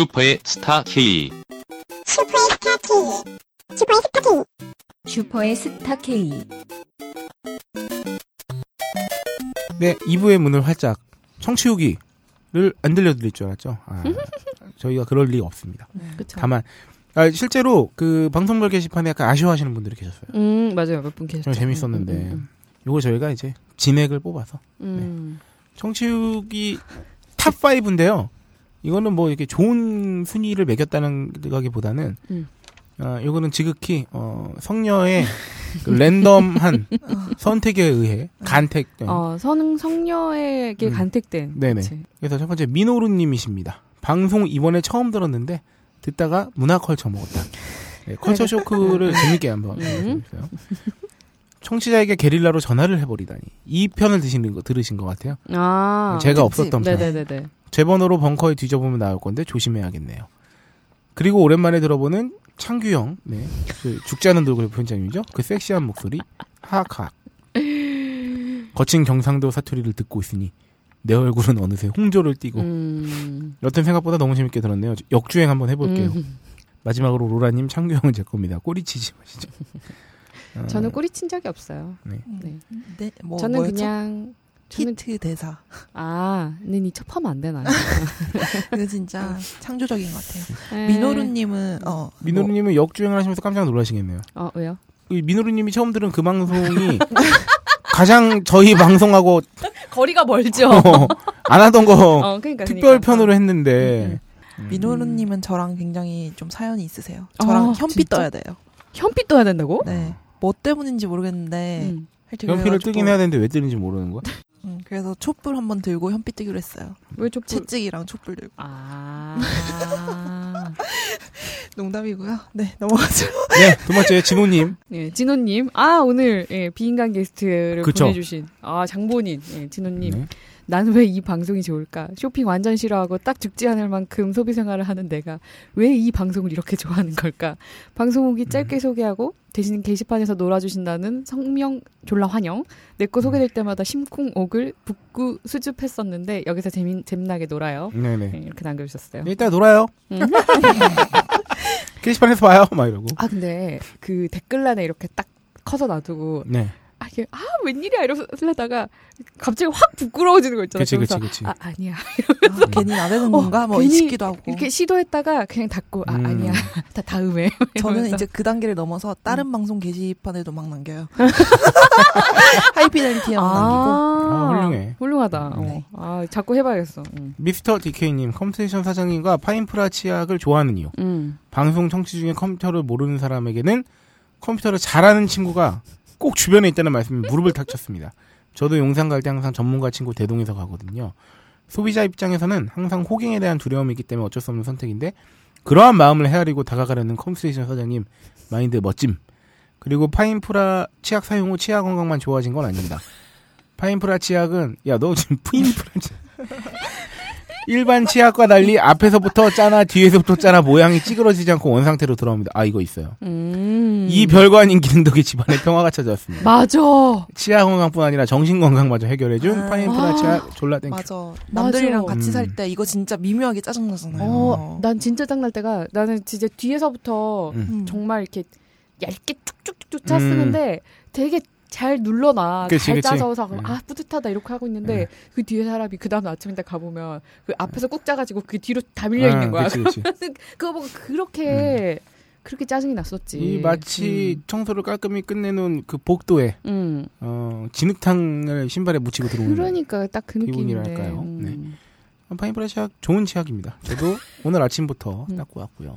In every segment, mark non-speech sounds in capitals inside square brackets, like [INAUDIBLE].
슈퍼의 스타 K. 슈퍼의 스타 K. 슈퍼의 스타 K. 슈퍼의 스타 K. 네, 2부의 문을 활짝 청취 후기를 안 들려드릴 줄 알았죠. 아, [LAUGHS] 저희가 그럴 리가 없습니다. 그쵸. 다만 아, 실제로 그 방송별 게시판에 약간 아쉬워하시는 분들이 계셨어요. 음, 맞아요. 몇 분 계셨죠. 좀 재밌었는데 음, 음, 요거 저희가 이제 진액을 뽑아서 음. 청취 후기 top 5인데요. 이거는 뭐 이렇게 좋은 순위를 매겼다는 거기보다는 음. 아, 이거는 지극히 어, 성녀의 [LAUGHS] 그 랜덤한 선택에 의해 간택. 어, 성, 성녀에게 음. 간택된. 네네. 그치. 그래서 첫 번째 민호루님이십니다. 방송 이번에 처음 들었는데 듣다가 문화 culture 먹었다. 네, culture shock를 [LAUGHS] 재밌게 한번 음. 해주세요. 청취자에게 게릴라로 전화를 해버리다니 이 편을 드시는 거 들으신 것 같아요. 아. 제가. 없었던 편. 네네네네. 제 번호로 벙커에 뒤져보면 나올 건데 조심해야겠네요. 그리고 오랜만에 들어보는 창규형, 네, 그 죽지 않은 돌고래 편장님이죠. 그 섹시한 목소리, 하악하악. 거친 경상도 사투리를 듣고 있으니 내 얼굴은 어느새 홍조를 띠고 음. 여튼 생각보다 너무 재밌게 들었네요. 역주행 한번 해볼게요. 음. 마지막으로 로라님 창규형은 제 겁니다. 꼬리치지 마시죠. 어, 저는 꼬리 친 적이 없어요. 네. 네. 네, 뭐, 저는 뭐였죠? 그냥 저는 히트 대사. 아, 근데 니 첩하면 안 되나요? [LAUGHS] 이거 진짜 창조적인 것 같아요. 네. 민호루님은 어 민호루님은 역주행을 하시면서 깜짝 놀라시겠네요. 어, 왜요? 이 민호루님이 처음 들은 그 방송이 [LAUGHS] 가장 저희 방송하고 [LAUGHS] 거리가 멀죠. 어, 안 하던 거 어, 그러니까 특별 그러니까. 편으로 했는데 뭐, 민호루님은 저랑 굉장히 좀 사연이 있으세요. 저랑 아, 현피 진짜? 떠야 돼요. 현피 떠야 된다고? 네. 뭐 때문인지 모르겠는데 음. 연필을 뜨긴 해야 되는데 왜 뜨는지 모르는 거야? 음, 그래서 촛불 한번 들고 현피 뜨기로 했어요. 왜좀 채찍이랑 촛불 들고. 아. [LAUGHS] 농담이고요. 네, 넘어가죠. 네, 두 번째 진호님. 예, 진호님. 아, 오늘, 예, 비인간 게스트를 그쵸. 보내주신, 아, 장본인, 예, 진호님. 네. 난왜이 방송이 좋을까? 쇼핑 완전 싫어하고 딱 죽지 않을 만큼 소비 생활을 하는 내가 왜 이 방송을 이렇게 좋아하는 걸까? 방송 후기 짧게 소개하고 대신 게시판에서 놀아주신다는 성명 졸라 환영. 내 거 소개될 때마다 심쿵 옥을 북구 수줍했었는데 여기서 재미, 재미나게 놀아요. 네네. 예, 이렇게 남겨주셨어요. 네, 이따 놀아요. 음. [LAUGHS] 게시판에서 봐요. 막 이러고. 아 근데 그 댓글란에 이렇게 딱 커서 놔두고 네. 아 이게 아 웬일이야 이러려다가 갑자기 확 부끄러워지는 거 있잖아. 그치, 그치, 그치. 아 아니야 아, 괜히 나대는 건가? 뭐 괜히 싶기도 하고. 이렇게 시도했다가 그냥 닫고 아 음. 아니야 [LAUGHS] 다 다음에 [LAUGHS] 저는 이러면서. 이제 그 단계를 넘어서 다른 방송 게시판에도 막 남겨요. [LAUGHS] 하이피델리티에 막 남기고. 아, 훌륭해. 훌륭하다. 네. 어. 아 자꾸 해봐야겠어. 음. 미스터 디케이님, 컴스테이션 사장님과 파인프라 치약을 좋아하는 이유. 음. 방송 청취 중에 컴퓨터를 모르는 사람에게는 컴퓨터를 잘하는 친구가 꼭 주변에 있다는 말씀에 무릎을 탁 쳤습니다. 저도 용산 갈 때 항상 전문가 친구 대동해서 가거든요. 소비자 입장에서는 항상 호갱에 대한 두려움이 있기 때문에 어쩔 수 없는 선택인데 그러한 마음을 헤아리고 다가가려는 컴스테이션 사장님 마인드 멋짐. 그리고 파인프라 치약 사용 후 치아 건강만 좋아진 건 아닙니다. 파인프라 치약은 야 너 지금 [LAUGHS] 푸인프라 치약 일반 치약과 달리 앞에서부터 짜나 뒤에서부터 짜나 모양이 찌그러지지 않고 원상태로 돌아옵니다. 아 이거 있어요. 음. 이 별거 아닌 기능 덕에 집안에 평화가 찾아왔습니다. 맞아. 치아 건강뿐 아니라 정신 건강마저 해결해준 아. 파인프라 치약 졸라 thank you. 맞아. 남들이랑 같이 음. 살때 이거 진짜 미묘하게 짜증나잖아요. 어, 난 진짜 짱날 때가 나는 진짜 뒤에서부터 음. 음. 정말 이렇게 얇게 쭉쭉쭉쭉 짜 쓰는데 되게 잘 눌러놔. 그치, 잘 그치. 짜져서 음. 아 뿌듯하다 이렇게 하고 있는데 네. 그 뒤에 사람이 그 다음 아침에 딱 가보면 그 앞에서 꾹 짜가지고 그 뒤로 다 밀려 있는 거야. 아, 그치, 그치. 그거 보고 그렇게 그렇게 짜증이 났었지. 이 마치 청소를 깔끔히 끝내놓은 그 복도에 음. 음. 어, 진흙탕을 신발에 묻히고 들어오는 그러니까 딱 그 느낌인데. 기분이랄까요? 음. 파인프라 치약 좋은 치약입니다. 저도 오늘 아침부터 음. 닦고 왔고요.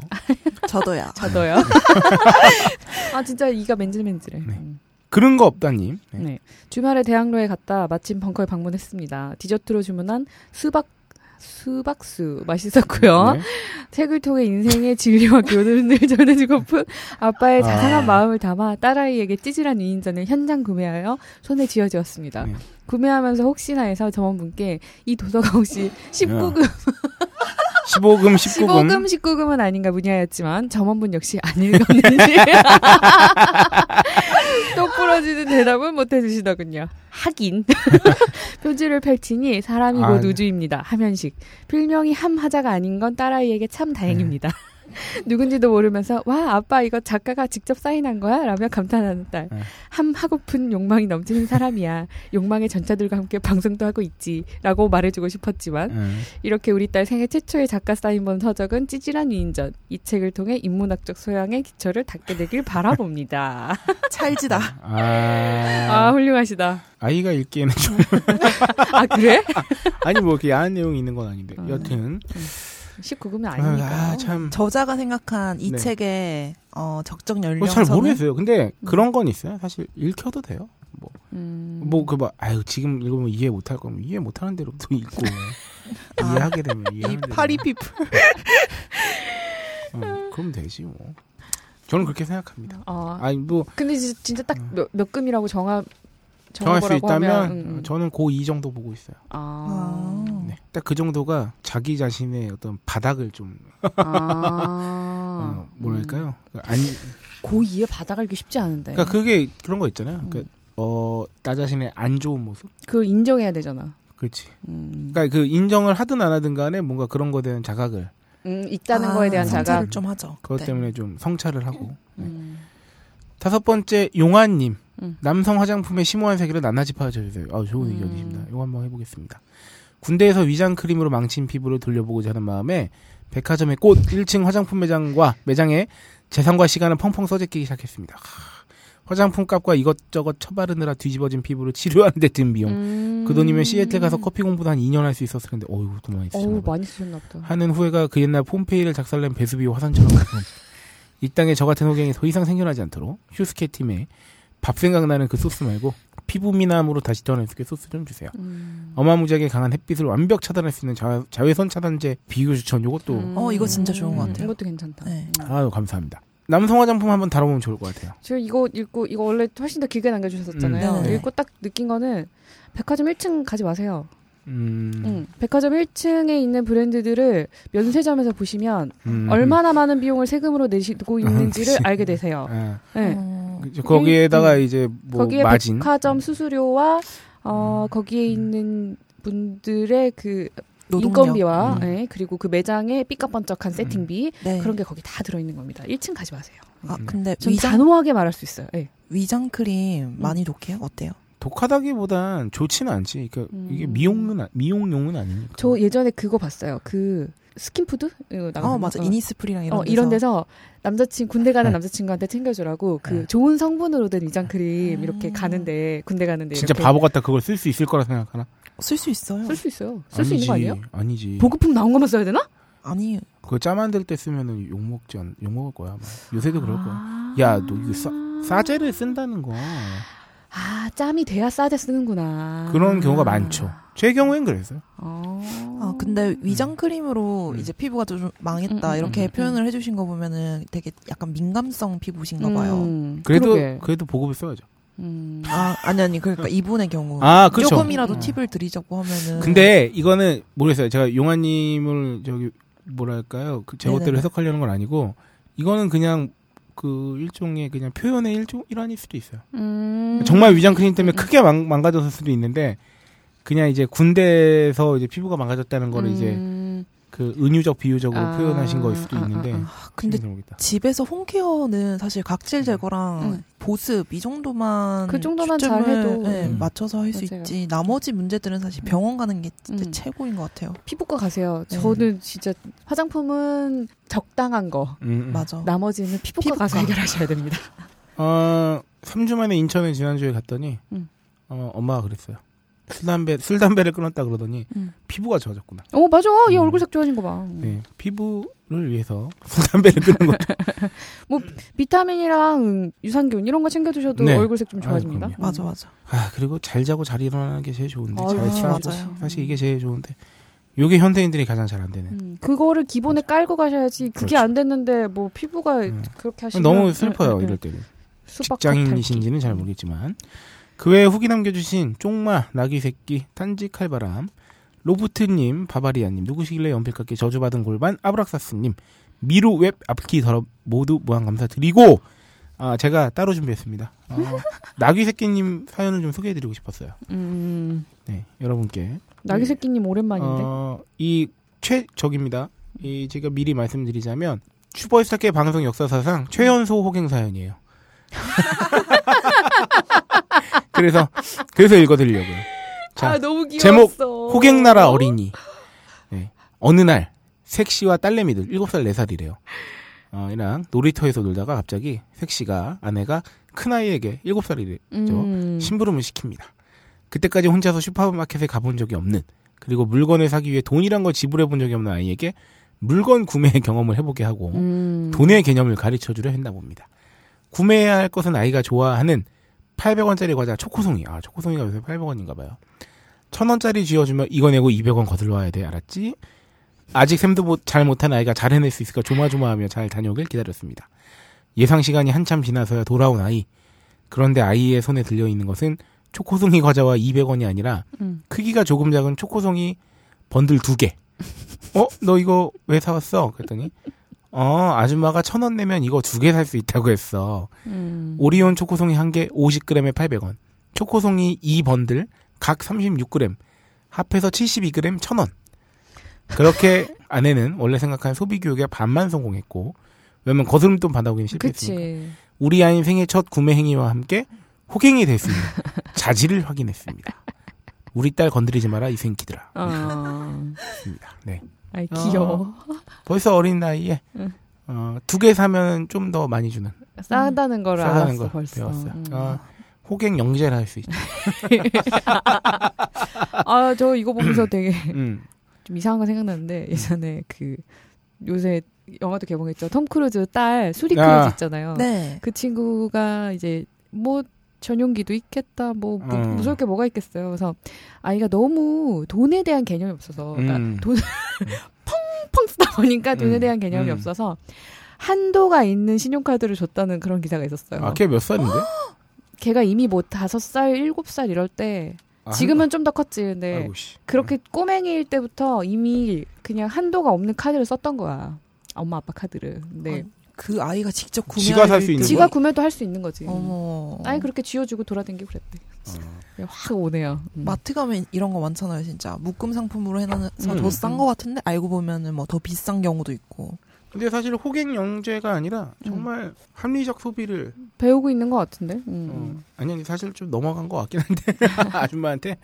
저도야. 저도요. [LAUGHS] 아 진짜 이가 맨질맨질해. 네. 음. 그런 거 없다님. 네. 네. 주말에 대학로에 갔다 마침 벙커에 방문했습니다. 디저트로 주문한 수박 수박수 맛있었고요. 네. 책을 통해 인생의 진리와 교훈을 [LAUGHS] 전해주고픈 아빠의 자상한 아. 마음을 담아 딸아이에게 찌질한 위인전을 현장 구매하여 손에 쥐어주었습니다. 네. 구매하면서 혹시나 해서 점원분께 이 도서가 혹시 19금, 15금, 19금. 15금, 19금은 아닌가 문의하였지만 점원분 역시 안 읽었는지 [LAUGHS] [LAUGHS] 똑 부러지는 대답은 못 해주시더군요. 하긴. [LAUGHS] 표지를 펼치니 사람이 아, 곧 네. 우주입니다. 하면식. 필명이 함하자가 아닌 건 딸아이에게 참 다행입니다. [LAUGHS] [LAUGHS] 누군지도 모르면서 와 아빠 이거 작가가 직접 사인한 거야? 라며 감탄하는 딸. 네. 함 하고픈 욕망이 넘치는 사람이야. 욕망의 전차들과 함께 방송도 하고 있지. 라고 말해주고 싶었지만 음. 이렇게 우리 딸 생애 최초의 작가 사인 본 서적은 찌질한 위인전. 이 책을 통해 인문학적 소양의 기초를 닦게 되길 바라봅니다. [LAUGHS] 찰지다. 아, 아 훌륭하시다. 아이가 읽기에는 좀 [LAUGHS] 아 그래? 아니 뭐 이렇게 야한 내용이 있는 건 아닌데 음. 여튼 19금은 아니니까. 아, 참. 저자가 생각한 이 네. 책의 어, 적정 뭐 연령선은 잘 모르겠어요. 근데 그런 건 있어요. 사실 읽혀도 돼요. 뭐 음. 뭐그뭐 아유 지금 읽으면 이해 못할 거면 이해 못하는 대로 또 읽고 [LAUGHS] 이해하게 되면 이 이해하는 대로 파리 피플. 어, 그럼 되지 뭐. 저는 그렇게 생각합니다. 아 아니 뭐 근데 진짜, 진짜 딱 몇, 몇 금이라고 정하 정할 수 있다면 하면, 음, 음. 저는 고2 정도 보고 있어요. 아. 네. 딱 그 정도가 자기 자신의 어떤 바닥을 좀 아. 어, 뭐랄까요? 안 고2에 바닥 알기 쉽지 않은데. 그러니까 그게 그런 거 있잖아요. 음. 그러니까 어, 나 자신의 안 좋은 모습. 그걸 인정해야 되잖아. 그렇지. 음. 그러니까 그 인정을 하든 안 하든 간에 뭔가 그런 거에 대한 자각을 음, 있다는 아, 거에 대한 성찰을 자각. 좀 하죠. 그것 네. 때문에 좀 성찰을 하고. 네. 음. 다섯 번째 용환님 음. 남성 화장품의 심오한 세계를 낱낱이 파헤쳐주세요. 아 좋은 음. 의견이십니다. 이거 한번 해보겠습니다. 군대에서 위장 크림으로 망친 피부를 돌려보고자 하는 마음에 백화점의 꽃 1층 화장품 매장과 매장에 재산과 시간을 펑펑 써제끼기 시작했습니다. 하, 화장품 값과 이것저것 처바르느라 뒤집어진 피부를 치료하는 데 든 비용. 음. 그 돈이면 시애틀 가서 커피 공부도 한 2년 할 수 있었을 텐데 어휴 돈 많이 쓰셨나 어우 봐. 많이 쓰셨나 보다. 하는 후회가 그 옛날 폼페이를 작살낸 베수비오 화산처럼 [LAUGHS] 이 땅에 저 같은 호갱이 더 이상 생겨나지 않도록 휴스케 팀에 밥 생각나는 그 소스 말고 피부 미남으로 다시 태어날 수 있게 소스 좀 주세요. 음. 어마무지하게 강한 햇빛을 완벽 차단할 수 있는 자, 자외선 차단제 비교 추천 요것도 음. 어, 이거 진짜 좋은 것 같아요. 이것도 괜찮다. 네. 음. 아유 감사합니다. 남성 화장품 한번 다뤄보면 좋을 것 같아요. 제가 이거 읽고 이거 원래 훨씬 더 길게 남겨주셨었잖아요. 음, 네네. 읽고 딱 느낀 거는 백화점 1층 가지 마세요. 음, 응. 백화점 1층에 있는 브랜드들을 면세점에서 보시면 음. 얼마나 많은 비용을 세금으로 내시고 있는지를. [LAUGHS] 알게 되세요. 아, 네. 어, 그죠. 거기에다가 음. 이제 뭐 거기에 마진 백화점 수수료와 어, 음. 거기에 있는 분들의 그 노동력. 인건비와 음. 네, 그리고 그 매장의 삐까번쩍한 세팅비 네. 그런 게 거기 다 들어있는 겁니다. 1층 가지 마세요. 아, 근데 전 위장 단호하게 말할 수 있어요. 네. 위장 크림 많이 독해요? 어때요? 독하다기보단 좋지는 않지. 그러니까 음. 이게 미용은 아- 미용용은 아니니까. 저 예전에 그거 봤어요. 그 스킨푸드? 어, 거. 맞아. 어. 이니스프리랑 이런 어, 데서. 이런 데서 남자친 군대 가는 네. 남자친구한테 챙겨주라고 그 네. 좋은 성분으로 된 위장 크림 음. 이렇게 가는데 군대 가는데 진짜 이렇게 바보 같다 그걸 쓸 수 있을 거라 생각하나? 쓸 수 있어요. 쓸 수 있어요. 쓸 수 있는 거 아니에요? 아니지. 보급품 나온 것만 써야 되나? 아니, 그거 짜 만들 때 쓰면은 욕 먹지 않, 욕 먹을 거야. 아마. 요새도 그럴 거야. 아. 야, 너 이거 싸, 싸제를 쓴다는 거. 아, 짬이 돼야 싸제 쓰는구나. 그런 경우가 많죠. 제 경우엔 그랬어요. 어. 아, 근데 위장 크림으로 음. 이제 피부가 좀 망했다 음, 음, 이렇게 음, 음. 표현을 해주신 거 보면은 되게 약간 민감성 피부신가 봐요. 음, 그래도 그러게. 그래도 보급을 써야죠. 음. 아 아니 아니 그러니까 이분의 경우 아, 그쵸. 조금이라도 음. 팁을 드리자고 하면은 근데 이거는 모르겠어요. 제가 용환님을 저기 뭐랄까요? 그 제멋대로 네네네. 해석하려는 건 아니고 이거는 그냥 그 일종의 그냥 표현의 일종 일환일 수도 있어요. 음. 정말 위장 크림 때문에 음, 음. 크게 망, 망가졌을 수도 있는데 그냥 이제 군대에서 이제 피부가 망가졌다는 거를 이제 음. 그 은유적 비유적으로 아, 표현하신 거일 수도 아, 아, 있는데 아. 아, 근데 모르겠다. 집에서 홈케어는 사실 각질 제거랑 음. 보습 이 정도만 그 정도만 잘해도. 네, 음. 맞춰서 할 수. 있지 나머지 문제들은 사실 병원 가는 게 진짜 음. 최고인 것 같아요. 피부과 가세요. 네. 저는 진짜 화장품은 적당한 거. 음, 음. 맞아. 나머지는 피부과, 피부과. 가서 해결하셔야 됩니다. 어, 3주 만에 인천에 지난주에 갔더니 음. 어, 엄마가 그랬어요. 술 담배 술 담배를 끊었다 그러더니 음. 피부가 좋아졌구나. 어, 맞아. 얘 음. 얼굴 색 좋아진 거 봐. 네, 피부를 위해서 [LAUGHS] 술 담배를 끊는 거죠. [LAUGHS] 비타민이랑 유산균 이런 거 챙겨주셔도 네. 얼굴색 좀 좋아집니다. 음. 맞아 맞아. 아 그리고 잘 자고 잘 일어나는 게 제일 좋은데 아유, 잘. 맞아요. 사실 이게 제일 좋은데 요게 현대인들이 가장 잘 안 되는. 음, 그거를 기본에 깔고 가셔야지 그게 그렇죠. 안 됐는데 뭐 피부가 음. 그렇게 하시면 너무 슬퍼요 음, 음, 이럴 음. 때는. 수박 직장인이신지는 잘 음. 모르겠지만 그 외에 후기 남겨주신 쪽마 나귀새끼 탄지칼바람 로부트님 바바리아님 누구시길래 연필깎이 저주받은 골반 아브락사스님 미루 웹 앞키 더럽 모두 모양 감사드리고 아, 제가 따로 준비했습니다. 어, [LAUGHS] 나귀 새끼님 사연을 좀 소개해드리고 싶었어요. 음, 네, 여러분께. 나기 새끼님 오랜만인데. 어, 이 최적입니다. 이 제가 미리 말씀드리자면 슈퍼스타K 방송 역사사상 최연소 호갱 사연이에요. [LAUGHS] 그래서 그래서 읽어드리려고요. 자, 아 너무 귀여웠어. 제목, 호갱나라 어린이. 네. 어느 날 색시와 딸내미들 7살 4살이래요. 어, 이랑 놀이터에서 놀다가 갑자기 색시가 아내가 큰아이에게 7살이래. 음. 심부름을 시킵니다. 그때까지 혼자서 슈퍼마켓에 가본 적이 없는 그리고 물건을 사기 위해 돈이란 걸 지불해 본 적이 없는 아이에게 물건 구매 경험을 해보게 하고 음. 돈의 개념을 가르쳐 주려 했나 봅니다. 구매해야 할 것은 아이가 좋아하는 800원짜리 과자 초코송이. 아, 초코송이가 요새 800원인가 봐요. 1000원짜리 쥐어주면 이거 내고 200원 거들러 와야 돼. 알았지? 아직 샘도 못- 잘 못한 아이가 잘 해낼 수 있을까 조마조마하며 잘 다녀오길 기다렸습니다. 예상 시간이 한참 지나서야 돌아온 아이. 그런데 아이의 손에 들려있는 것은 초코송이 과자와 200원이 아니라 음. 크기가 조금 작은 초코송이 번들 두 개. 어? 너 이거 왜 사왔어? 그랬더니 어 아줌마가 천 원 내면 이거 두 개 살 수 있다고 했어. 음. 오리온 초코송이 한 개 50g에 800원. 초코송이 2번들 각 36g. 합해서 72g 1000원. 그렇게 [LAUGHS] 아내는 원래 생각한 소비 교육에 반만 성공했고 왜냐면 거스름돈 받아오기는 실패했으니까. 우리 아이 생애 첫 구매 행위와 함께 호갱이 됐으니 [LAUGHS] 자질을 확인했습니다. 우리 딸 건드리지 마라 이 생기들아. 어. [LAUGHS] 네. 아이 귀여워. 벌써 어린 나이에 응. 어, 두 개 사면 좀 더 많이 주는 싸다는 걸 싸다는 알았어 걸 벌써. 배웠어요. 음. 어, 호갱 영재를 할 수 있죠. [LAUGHS] 아 저 이거 보면서 [CLEARS THROAT] 되게 음. 좀 이상한 거 생각났는데 예전에 그 요새 영화도 개봉했죠. 톰 크루즈 딸 수리 크루즈 아. 있잖아요. 네. 그 친구가 이제 뭐 전용기도 있겠다. 뭐, 뭐 음. 무서울 게 뭐가 있겠어요. 그래서 아이가 너무 돈에 대한 개념이 없어서 그러니까 음. 돈 [LAUGHS] 펑펑 쓰다 보니까 돈에 음. 대한 개념이 음. 없어서 한도가 있는 신용카드를 줬다는 그런 기사가 있었어요. 아, 걔 몇 살인데? [GASPS] 걔가 이미 뭐 다섯 살, 일곱 살 이럴 때 아, 지금은 좀 더 컸지. 한- 근데 아이고. 그렇게 꼬맹이일 때부터 이미 그냥 한도가 없는 카드를 썼던 거야. 엄마 아빠 카드를. 근데 그 아이가 직접 구매. 지가 살 수 있는 지가 구매도 할 수 있는 거지. 어머. 아니 그렇게 쥐어주고 돌아다니고 그랬대. 어. 확 오네요. 음. 마트 가면 이런 거 많잖아요, 진짜. 묶음 상품으로 해놔서 음. 더싼 거 같은데 알고 보면은 뭐 더 비싼 경우도 있고. 근데 사실 호갱 영재가 아니라 음. 정말 합리적 소비를 배우고 있는 것 같은데. 어, 음. 아니 아니 사실 좀 넘어간 것 같긴 한데 [LAUGHS] 아줌마한테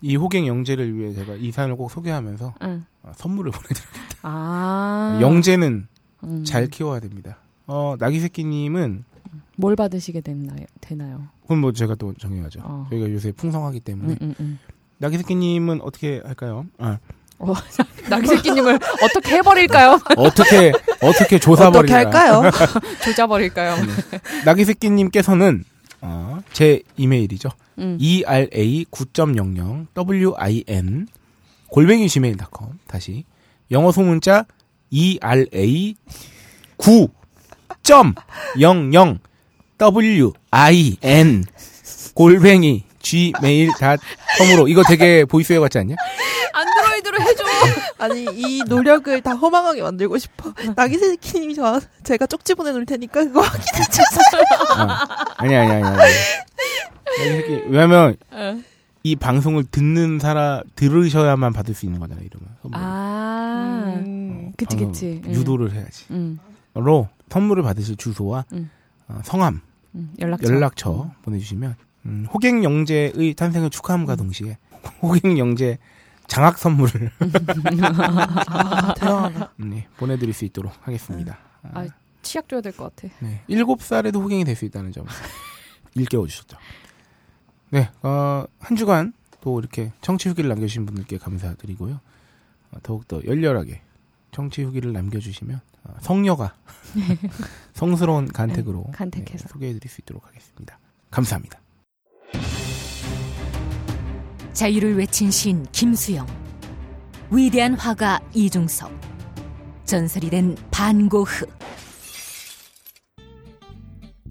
이 호갱 영재를 위해 제가 이 사연을 꼭 소개하면서 응. 어, 선물을 [LAUGHS] 보내드려요. 아. 영재는 음. 잘 키워야 됩니다. 어 나기 새끼님은 뭘 받으시게 되나요? 되나요? 그건 뭐 제가 또 정해야죠. 어. 저희가 요새 풍성하기 때문에 음, 음, 음. 나기 새끼님은 어떻게 할까요? 아, [LAUGHS] 나기새끼님을 어떻게 해버릴까요? [LAUGHS] 어떻게 어떻게 조사버리나? 어떻게 할까요? [LAUGHS] 조져버릴까요? 나기새끼님께서는 어, 제 이메일이죠. 음. ERA 9.00 WIN 골뱅이 gmail.com 다시 영어 소문자 ERA 9.00 WIN 골뱅이 gmail.com으로 이거 되게 보이스웨어 같지 않냐? 안드로이드로 해줘. [LAUGHS] 아니 이 노력을 다 허망하게 만들고 싶어. 나기새끼님이 저 제가 쪽지 보내놓을 테니까 그거 확인해 주세요. 어. 아니 아니 아니 아니. 나기새끼 왜냐면 어. 이 방송을 듣는 사람 들으셔야만 받을 수 있는 거잖아 이러면. 아. 음. 그치, 방송 그치. 응. 유도를 해야지. 음. 로 선물을 받으실 주소와 음. 어, 성함, 음. 연락처. 연락처 보내주시면 음, 호갱 영재의 탄생을 축하함과 동시에 호갱 영재 장학 선물을 아, [LAUGHS] 대단하다. 음, 네, 보내드릴 수 있도록 하겠습니다. 아, 아, 치약 줘야 될 것 같아. 네, 7살에도 호갱이 될 수 있다는 점 [LAUGHS] 일깨워 주셨죠. 네, 어, 한 주간 또 이렇게 청취 후기를 남겨주신 분들께 감사드리고요. 어, 더욱더 열렬하게 청취 후기를 남겨주시면 어, 성녀가 [LAUGHS] 성스러운 간택으로 네, 간택해서. 네, 소개해드릴 수 있도록 하겠습니다. 감사합니다. 자유를 외친 시인 김수영, 위대한 화가 이중섭, 전설이 된 반고흐.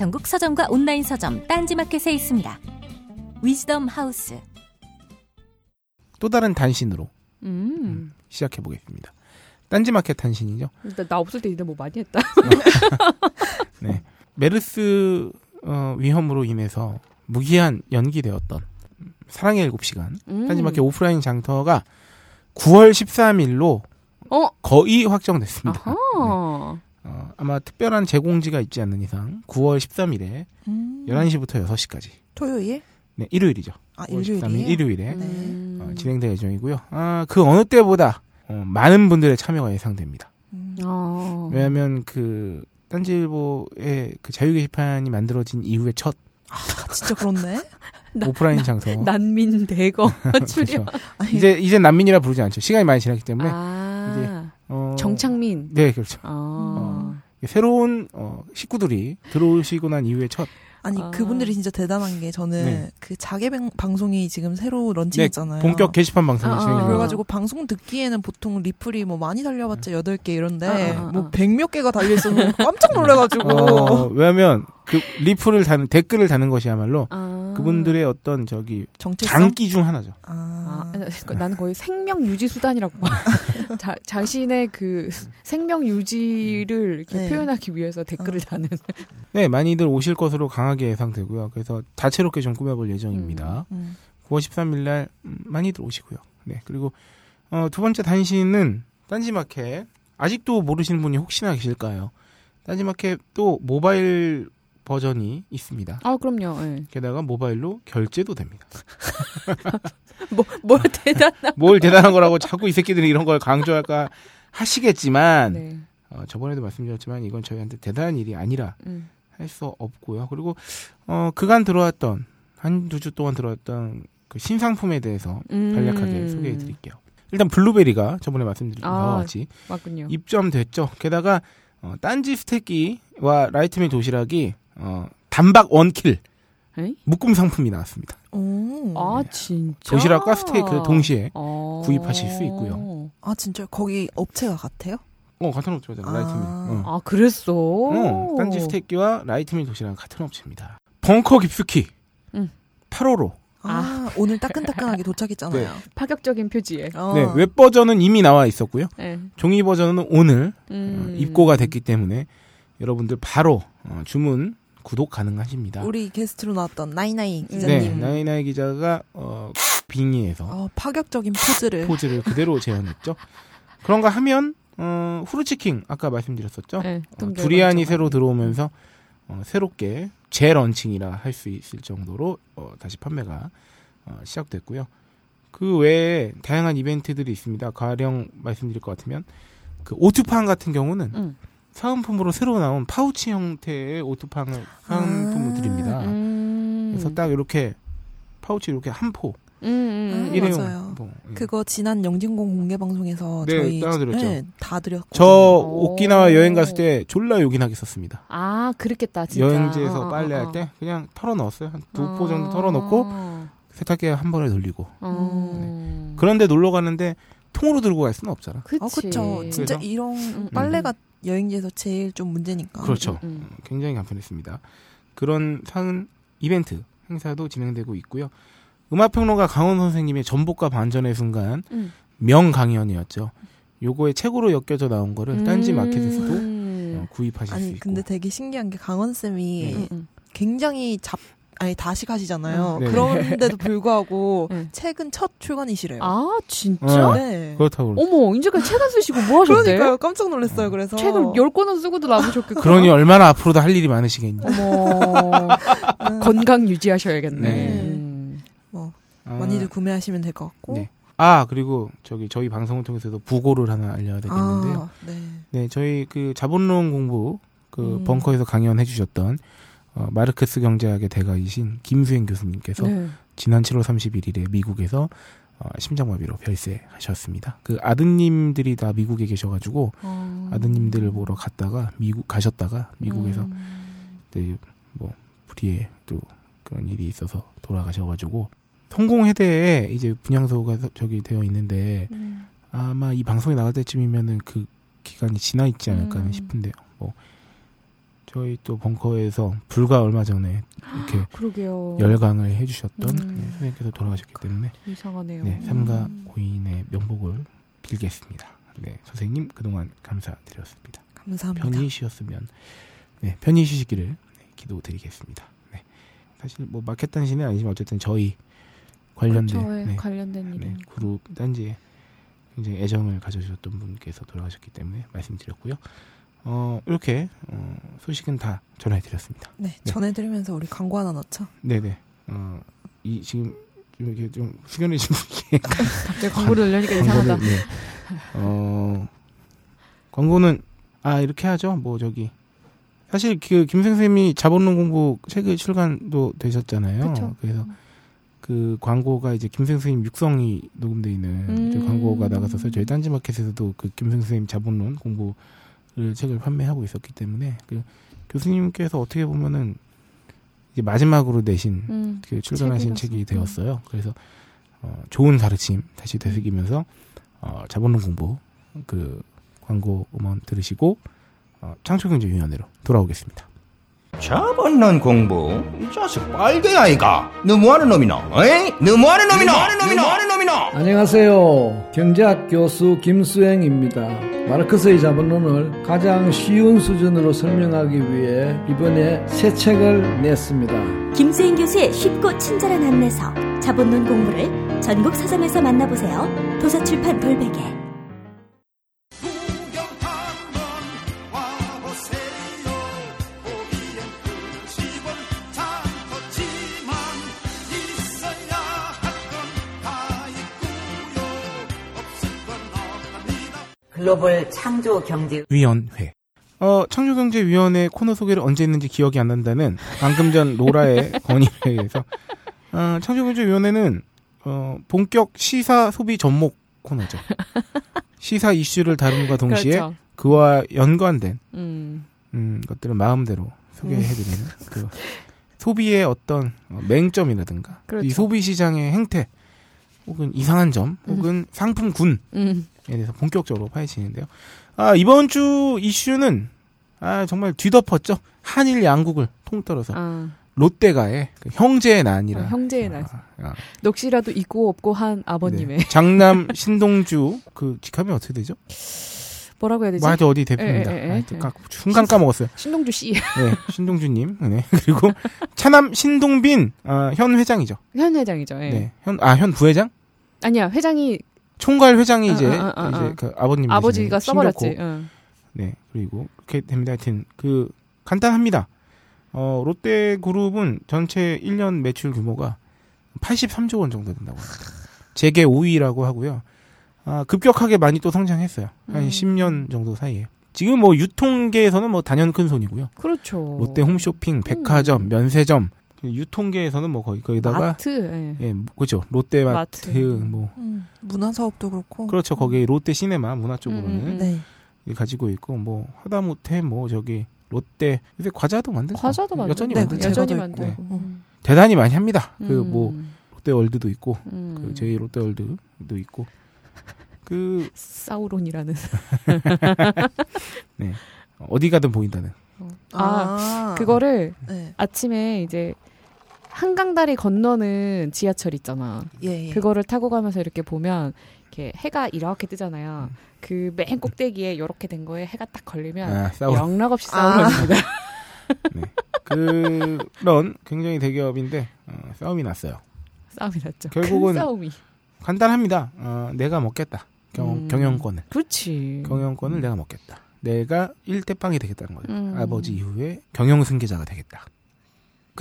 전국 서점과 온라인 서점 딴지마켓에 있습니다. 위즈덤 하우스. 또 다른 단신으로 음. 시작해 보겠습니다. 딴지마켓 단신이죠. 나, 나 없을 때 니네 뭐 많이 했다. [LAUGHS] 네. 메르스 어, 위험으로 인해서 무기한 연기되었던 사랑의 7시간 음. 딴지마켓 오프라인 장터가 9월 13일로 어? 거의 확정됐습니다. 아하. 어, 아마 특별한 제공지가 있지 않는 이상 9월 13일에 음. 11시부터 6시까지 토요일? 네, 일요일이죠. 아, 9월 13일 일요일이에요? 일요일에 음. 어, 진행될 예정이고요. 아, 그 어느 때보다 어, 많은 분들의 참여가 예상됩니다. 음. 어. 왜냐하면 그 딴지일보의 그 자유 게시판이 만들어진 이후에 첫 아, 진짜 그렇네. 나- [LAUGHS] 오프라인 장터. 난민 대거 출연. 그렇죠. 이제 이제 난민이라 부르지 않죠. 시간이 많이 지났기 때문에. 아. 어, 정창민. 네, 그렇죠. 아. 새로운 어, 식구들이 들어오시고 난 이후에 첫 아니 아. 그분들이 진짜 대단한 게 저는 네. 그 자개 방- 방송이 지금 새로 런칭했잖아요. 본격 게시판 방송이 아, 아. 진행이 그래가지고 방송 듣기에는 보통 리플이 뭐 많이 달려봤자 여덟 개 이런데 아, 아, 아. 뭐백 몇 개가 달려 있어서 깜짝 놀래가지고 어, 왜냐하면 그 리플을 다는 댓글을 다는 것이야말로 아. 그분들의 어떤 저기 정체성. 장기 중 하나죠. 아, 아, 나는 거의 생명 유지 수단이라고 봐. [LAUGHS] 자, 자신의 그 생명 유지를 이렇게 네. 표현하기 위해서 댓글을 어. 다는. 네, 많이들 오실 것으로 강하게 예상되고요. 그래서 다채롭게 좀 꾸며볼 예정입니다. 음. 9월 13일 날 음, 많이들 오시고요. 네, 그리고 어, 두 번째 단신은 딴지마켓 아직도 모르시는 분이 혹시나 계실까요? 딴지마켓 또 모바일 버전이 있습니다. 아, 그럼요. 예. 게다가 모바일로 결제도 됩니다. [LAUGHS] 뭐, 뭘 대단. 뭘 대단한 거라고 자꾸 이 새끼들이 이런 걸 강조할까 하시겠지만 네. 어, 저번에도 말씀드렸지만 이건 저희한테 대단한 일이 아니라 음. 할수 없고요. 그리고 어, 그간 들어왔던 한 두 주 동안 들어왔던 그 신상품에 대해서 음. 간략하게 소개해 드릴게요. 일단 블루베리가 저번에 말씀드린 바와 아, 같이 맞군요. 입점됐죠. 게다가 어, 딴지 스테이키와 라이트밀 도시락이 어, 단박 one kill 에이? 묶음 상품이 나왔습니다. 오. 아, 진짜. 도시락과 스테이크 동시에 어. 구입하실 수 있고요. 아 진짜 거기 업체가 같아요? 어 같은 업체잖아 라이트밀. 아. 어. 아, 그랬어. 어, 딴지 스테이키와 라이트밀 도시락 같은 업체입니다. 벙커 깊숙이 음. 8호로. 아, 오늘 따끈따끈하게 도착했잖아요. 파격적인 표지에. 어. 네, 웹 버전은 이미 나와 있었고요. 예. 종이 버전은 오늘 음. 어, 입고가 됐기 때문에 여러분들 바로 어, 주문 구독 가능하십니다. 우리 게스트로 나왔던 나이나이 네, 기자님. 나이나이 기자가 어, 빙의해서 어, 파격적인 포즈를. 포즈를 그대로 [LAUGHS] 재현했죠. 그런가 하면 어, 후르치킹 아까 말씀드렸었죠. 예, 어, 두리안이 새로 가고. 들어오면서 어, 새롭게 재런칭이라 할 수 있을 정도로 어, 다시 판매가 어, 시작됐고요. 그 외에 다양한 이벤트들이 있습니다. 가령 말씀드릴 것 같으면 그 오투팡 같은 경우는 음. 사은품으로 새로 나온 파우치 형태의 오투팡을 사은품을 아. 드립니다. 음. 그래서 딱 이렇게 파우치 이렇게 한 포, 음, 음, 아, 일회용 맞아요. 뭐, 예. 그거 지난 영진공 공개 방송에서 네, 저희 따라드렸죠. 네, 다 드렸고. 저 오. 오키나와 여행 갔을 때 졸라 요긴하게 썼습니다. 아, 그랬겠다, 진짜. 여행지에서 어, 어, 빨래할 어. 때 그냥 털어 넣었어요. 한두 어. 포 정도 털어 넣고 세탁기에 한 번에 돌리고. 어. 그런데 놀러 가는데 통으로 들고 갈 수는 없잖아. 그치. 아, 그쵸. 진짜 그래서? 이런 음. 빨래가 여행지에서 제일 좀 문제니까. 그렇죠. 음, 음. 굉장히 간편했습니다. 그런 사은 이벤트 행사도 진행되고 있고요. 음악평론가 강원 선생님의 전복과 반전의 순간 음. 명 강연이었죠. 요거에 책으로 엮여져 나온 거를 딴지 음. 마켓에서도 어, 구입하실 수 아니 있고. 근데 되게 신기한 게 강원 쌤이 음, 음. 굉장히 잡 아니 다식하시잖아요. 음. 네. 그런데도 [LAUGHS] 불구하고 네. 최근 첫 출간이시래요. 아, 진짜? 어. 네. 그렇다고. 어머, 이제까지 책 안 쓰시고 뭐 하셨대? 그러니까요. 깜짝 놀랐어요. 그래서 책을 열 권은 쓰고도 남으셨겠고. 그러니 얼마나 앞으로도 할 일이 많으시겠니. 어머, 음, [LAUGHS] 건강 유지하셔야겠네. 네. 음. 뭐 아, 많이들 구매하시면 될 것 같고. 네. 아 그리고 저기 저희 방송을 통해서도 부고를 하나 알려야 되겠는데요. 아, 네. 네, 저희 그 자본론 공부 그 음. 벙커에서 강연해 주셨던 어, 마르크스 경제학의 대가이신 김수행 교수님께서 네. 지난 7월 31일에 미국에서 어, 심장마비로 별세하셨습니다. 그 아드님들이 다 미국에 계셔가지고 어. 아드님들을 보러 갔다가 미국 가셨다가 미국에서 음. 네, 뭐 불의에 또 그런 일이 있어서 돌아가셔가지고 성공회대에 이제 분향소가 서- 저기 되어 있는데 음. 아마 이 방송이 나갈 때쯤이면은 그 기간이 지나 있지 않을까 음. 싶은데요. 뭐 저희 또 벙커에서 불과 얼마 전에 이렇게 [GASPS] 그러게요. 열강을 해주셨던 음. 네, 선생님께서 돌아가셨기 때문에 이상하네요. 네, 삼가 음. 고인의 명복을 빌겠습니다. 네, 선생님 그동안 감사드렸습니다. 감사합니다. 편히 쉬었으면 네, 편히 쉬시기를 네, 기도드리겠습니다. 네. 사실 뭐 마켓 단신은 아니지만 어쨌든 저희 관련된 그렇죠. 예, 네, 관련된 네, 그룹 딴지에 굉장히 애정을 가져주셨던 분께서 돌아가셨기 때문에 말씀드렸고요. 어, 이렇게 어, 소식은 다 전해드렸습니다. 네, 네. 전해드리면서 우리 광고 하나 넣죠. 네네. 어, 이 지금 좀 이렇게 좀 숙연해진 분위기에 [LAUGHS] 갑자기 광고를 넣으니까 이상하다. 네. 어, 광고는 아 이렇게 하죠. 뭐 저기 사실 그 김생쌤이 자본론 공부 책을 출간도 되셨잖아요. 그쵸. 래서 그 광고가 이제 김생쌤 육성이 녹음돼 있는 음. 광고가 나가서서 저희 딴지마켓에서도 그 김생쌤 자본론 공부를 책을 판매하고 있었기 때문에 그 교수님께서 어떻게 보면은 이제 마지막으로 내신 음. 그 출간하신. 책이 되었어요. 그래서 어, 좋은 가르침 다시 되새기면서 어, 자본론 공부 그 광고 음원 들으시고 어, 창조경제위원회로 돌아오겠습니다. 자본론 공부 이 자식 빨개 아이가 너무하는 놈이나 에이 너무하는 놈이나 너무하는 놈이나 안녕하세요. 경제학 교수 김수행입니다. 마르크스의 자본론을 가장 쉬운 수준으로 설명하기 위해 이번에 새 책을 냈습니다. 김수인 교수의 쉽고 친절한 안내서 자본론 공부를 전국 서점에서 만나보세요. 도서출판 돌베개. 글로벌 창조 경제 위원회. 어, 창조경제위원회 코너 소개를 언제 했는지 기억이 안 난다는 방금 전 로라의 [LAUGHS] 건의에 의해서 어, 창조경제위원회는 어, 본격 시사 소비 접목 코너죠. 시사 이슈를 다룸과 동시에 그렇죠. 그와 연관된 음. 음, 것들을 마음대로 소개해드리는 그 소비의 어떤 어, 맹점이라든가 그렇죠. 이 소비 시장의 행태 혹은 이상한 점 혹은 상품군에 음. 대해서 본격적으로 파헤치는데요. 아 이번 주 이슈는 아 정말 뒤덮었죠. 한일 양국을 통틀어서 아, 롯데가의 그 형제의 난이라 아, 형제의 난. 아, 아, 넋이라도 있고 없고 한 아버님의 네. 장남 신동주 그 직함이 어떻게 되죠? 뭐라고 해야 되지? 뭐 하여튼 어디 대표입니다. 에, 에, 에, 하여튼 에. 까- 순간 까먹었어요. 신동주 씨. [LAUGHS] 네, 신동주님. 네. 그리고 차남 신동빈 아, 현 회장이죠. 현 회장이죠. 예. 네, 현 아 현 부회장? 아니야 회장이 총괄 회장이 아, 이제 아, 아, 아, 이제 아. 그 아버님 아버지가 써버렸지. 응. 네, 그리고 그렇게 됩니다. 하여튼 그 간단합니다. 어, 롯데 그룹은 전체 1년 매출 규모가 83조 원 정도 된다고 합니다. 재계 5위라고 하고요. 아, 급격하게 많이 또 성장했어요. 한 음. 10년 정도 사이에. 지금 뭐 유통계에서는 뭐 단연 큰 손이고요. 그렇죠. 롯데 홈쇼핑, 백화점, 면세점, 유통계에서는 뭐 거의 거기다가 마트. 예. 예, 뭐, 그죠. 롯데마트 마트. 뭐 음, 문화 사업도 그렇고. 그렇죠. 거기 롯데 시네마 문화 쪽으로는 음, 음, 음. 네. 가지고 있고 뭐 하다못해 뭐 저기 롯데 요새 과자도 만들고 과자도 만들고 여전히 네, 만들죠. 여전히 만들고. 있고. 음. 대단히 많이 합니다. 그 음. 뭐 롯데 월드도 있고 음. 그 저희 롯데 월드도 있고 그 사우론이라는. [LAUGHS] 어디 가든 보인다는 아, 그거를 네. 아침에 이제 한강다리 건너는 지하철 있잖아. 예, 예. 그거를 타고 가면서 이렇게 보면 이렇게 해가 이렇게 뜨잖아요. 음. 그맨 꼭대기에 이렇게 된 거에 해가 딱 걸리면 아, 싸우 영락 없이 아. 싸우랍니다. [LAUGHS] 그런 굉장히 대기업인데 어, 싸움이 났어요. 싸움이 났죠. 결국은 큰 싸움이. 간단합니다. 어, 내가 먹겠다. 경, 음. 경영권을 그렇지. 경영권을 내가 먹겠다. 내가 일대빵이 되겠다는 거죠. 음. 아버지 이후에 경영 승계자가 되겠다.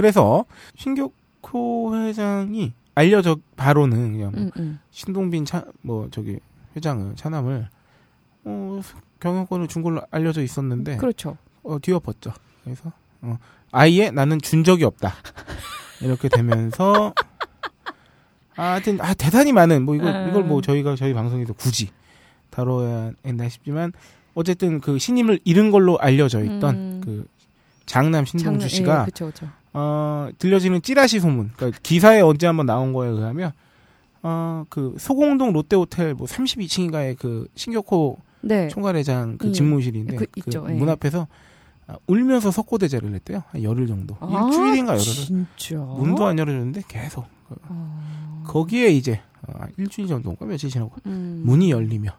그래서 신격호 회장이 알려져 바로는 그냥 뭐 음, 음. 신동빈 차 뭐 저기 회장을 차남을 어, 경영권을 준 걸로 알려져 있었는데 그렇죠. 어, 뒤엎었죠. 그래서 어, 아예 나는 준 적이 없다. 이렇게 되면서 아, 하여튼 아, 대단히 많은 뭐 이걸 음. 이걸 뭐 저희가 저희 방송에서 굳이 다뤄야 했나 싶지만 어쨌든 그 신임을 잃은 걸로 알려져 있던 음. 그 장남 신동주 장난- 씨가 예, 그쵸, 그쵸. 어, 들려지는 찌라시 소문. 그러니까 기사에 언제 한번 나온 거에 의하면 어, 그 소공동 롯데호텔 뭐 32층인가에 그 신격호 네. 총괄회장 그 음. 집무실인데 그 그 있죠, 예. 문 앞에서 아, 울면서 석고대제를 했대요. 한 열흘 정도. 아, 일주일인가 열흘을. 진짜. 문도 안 열어줬는데 계속. 그- 어. 거기에 이제 어, 일주일 정도인가 며칠 지나고 음. 문이 열리며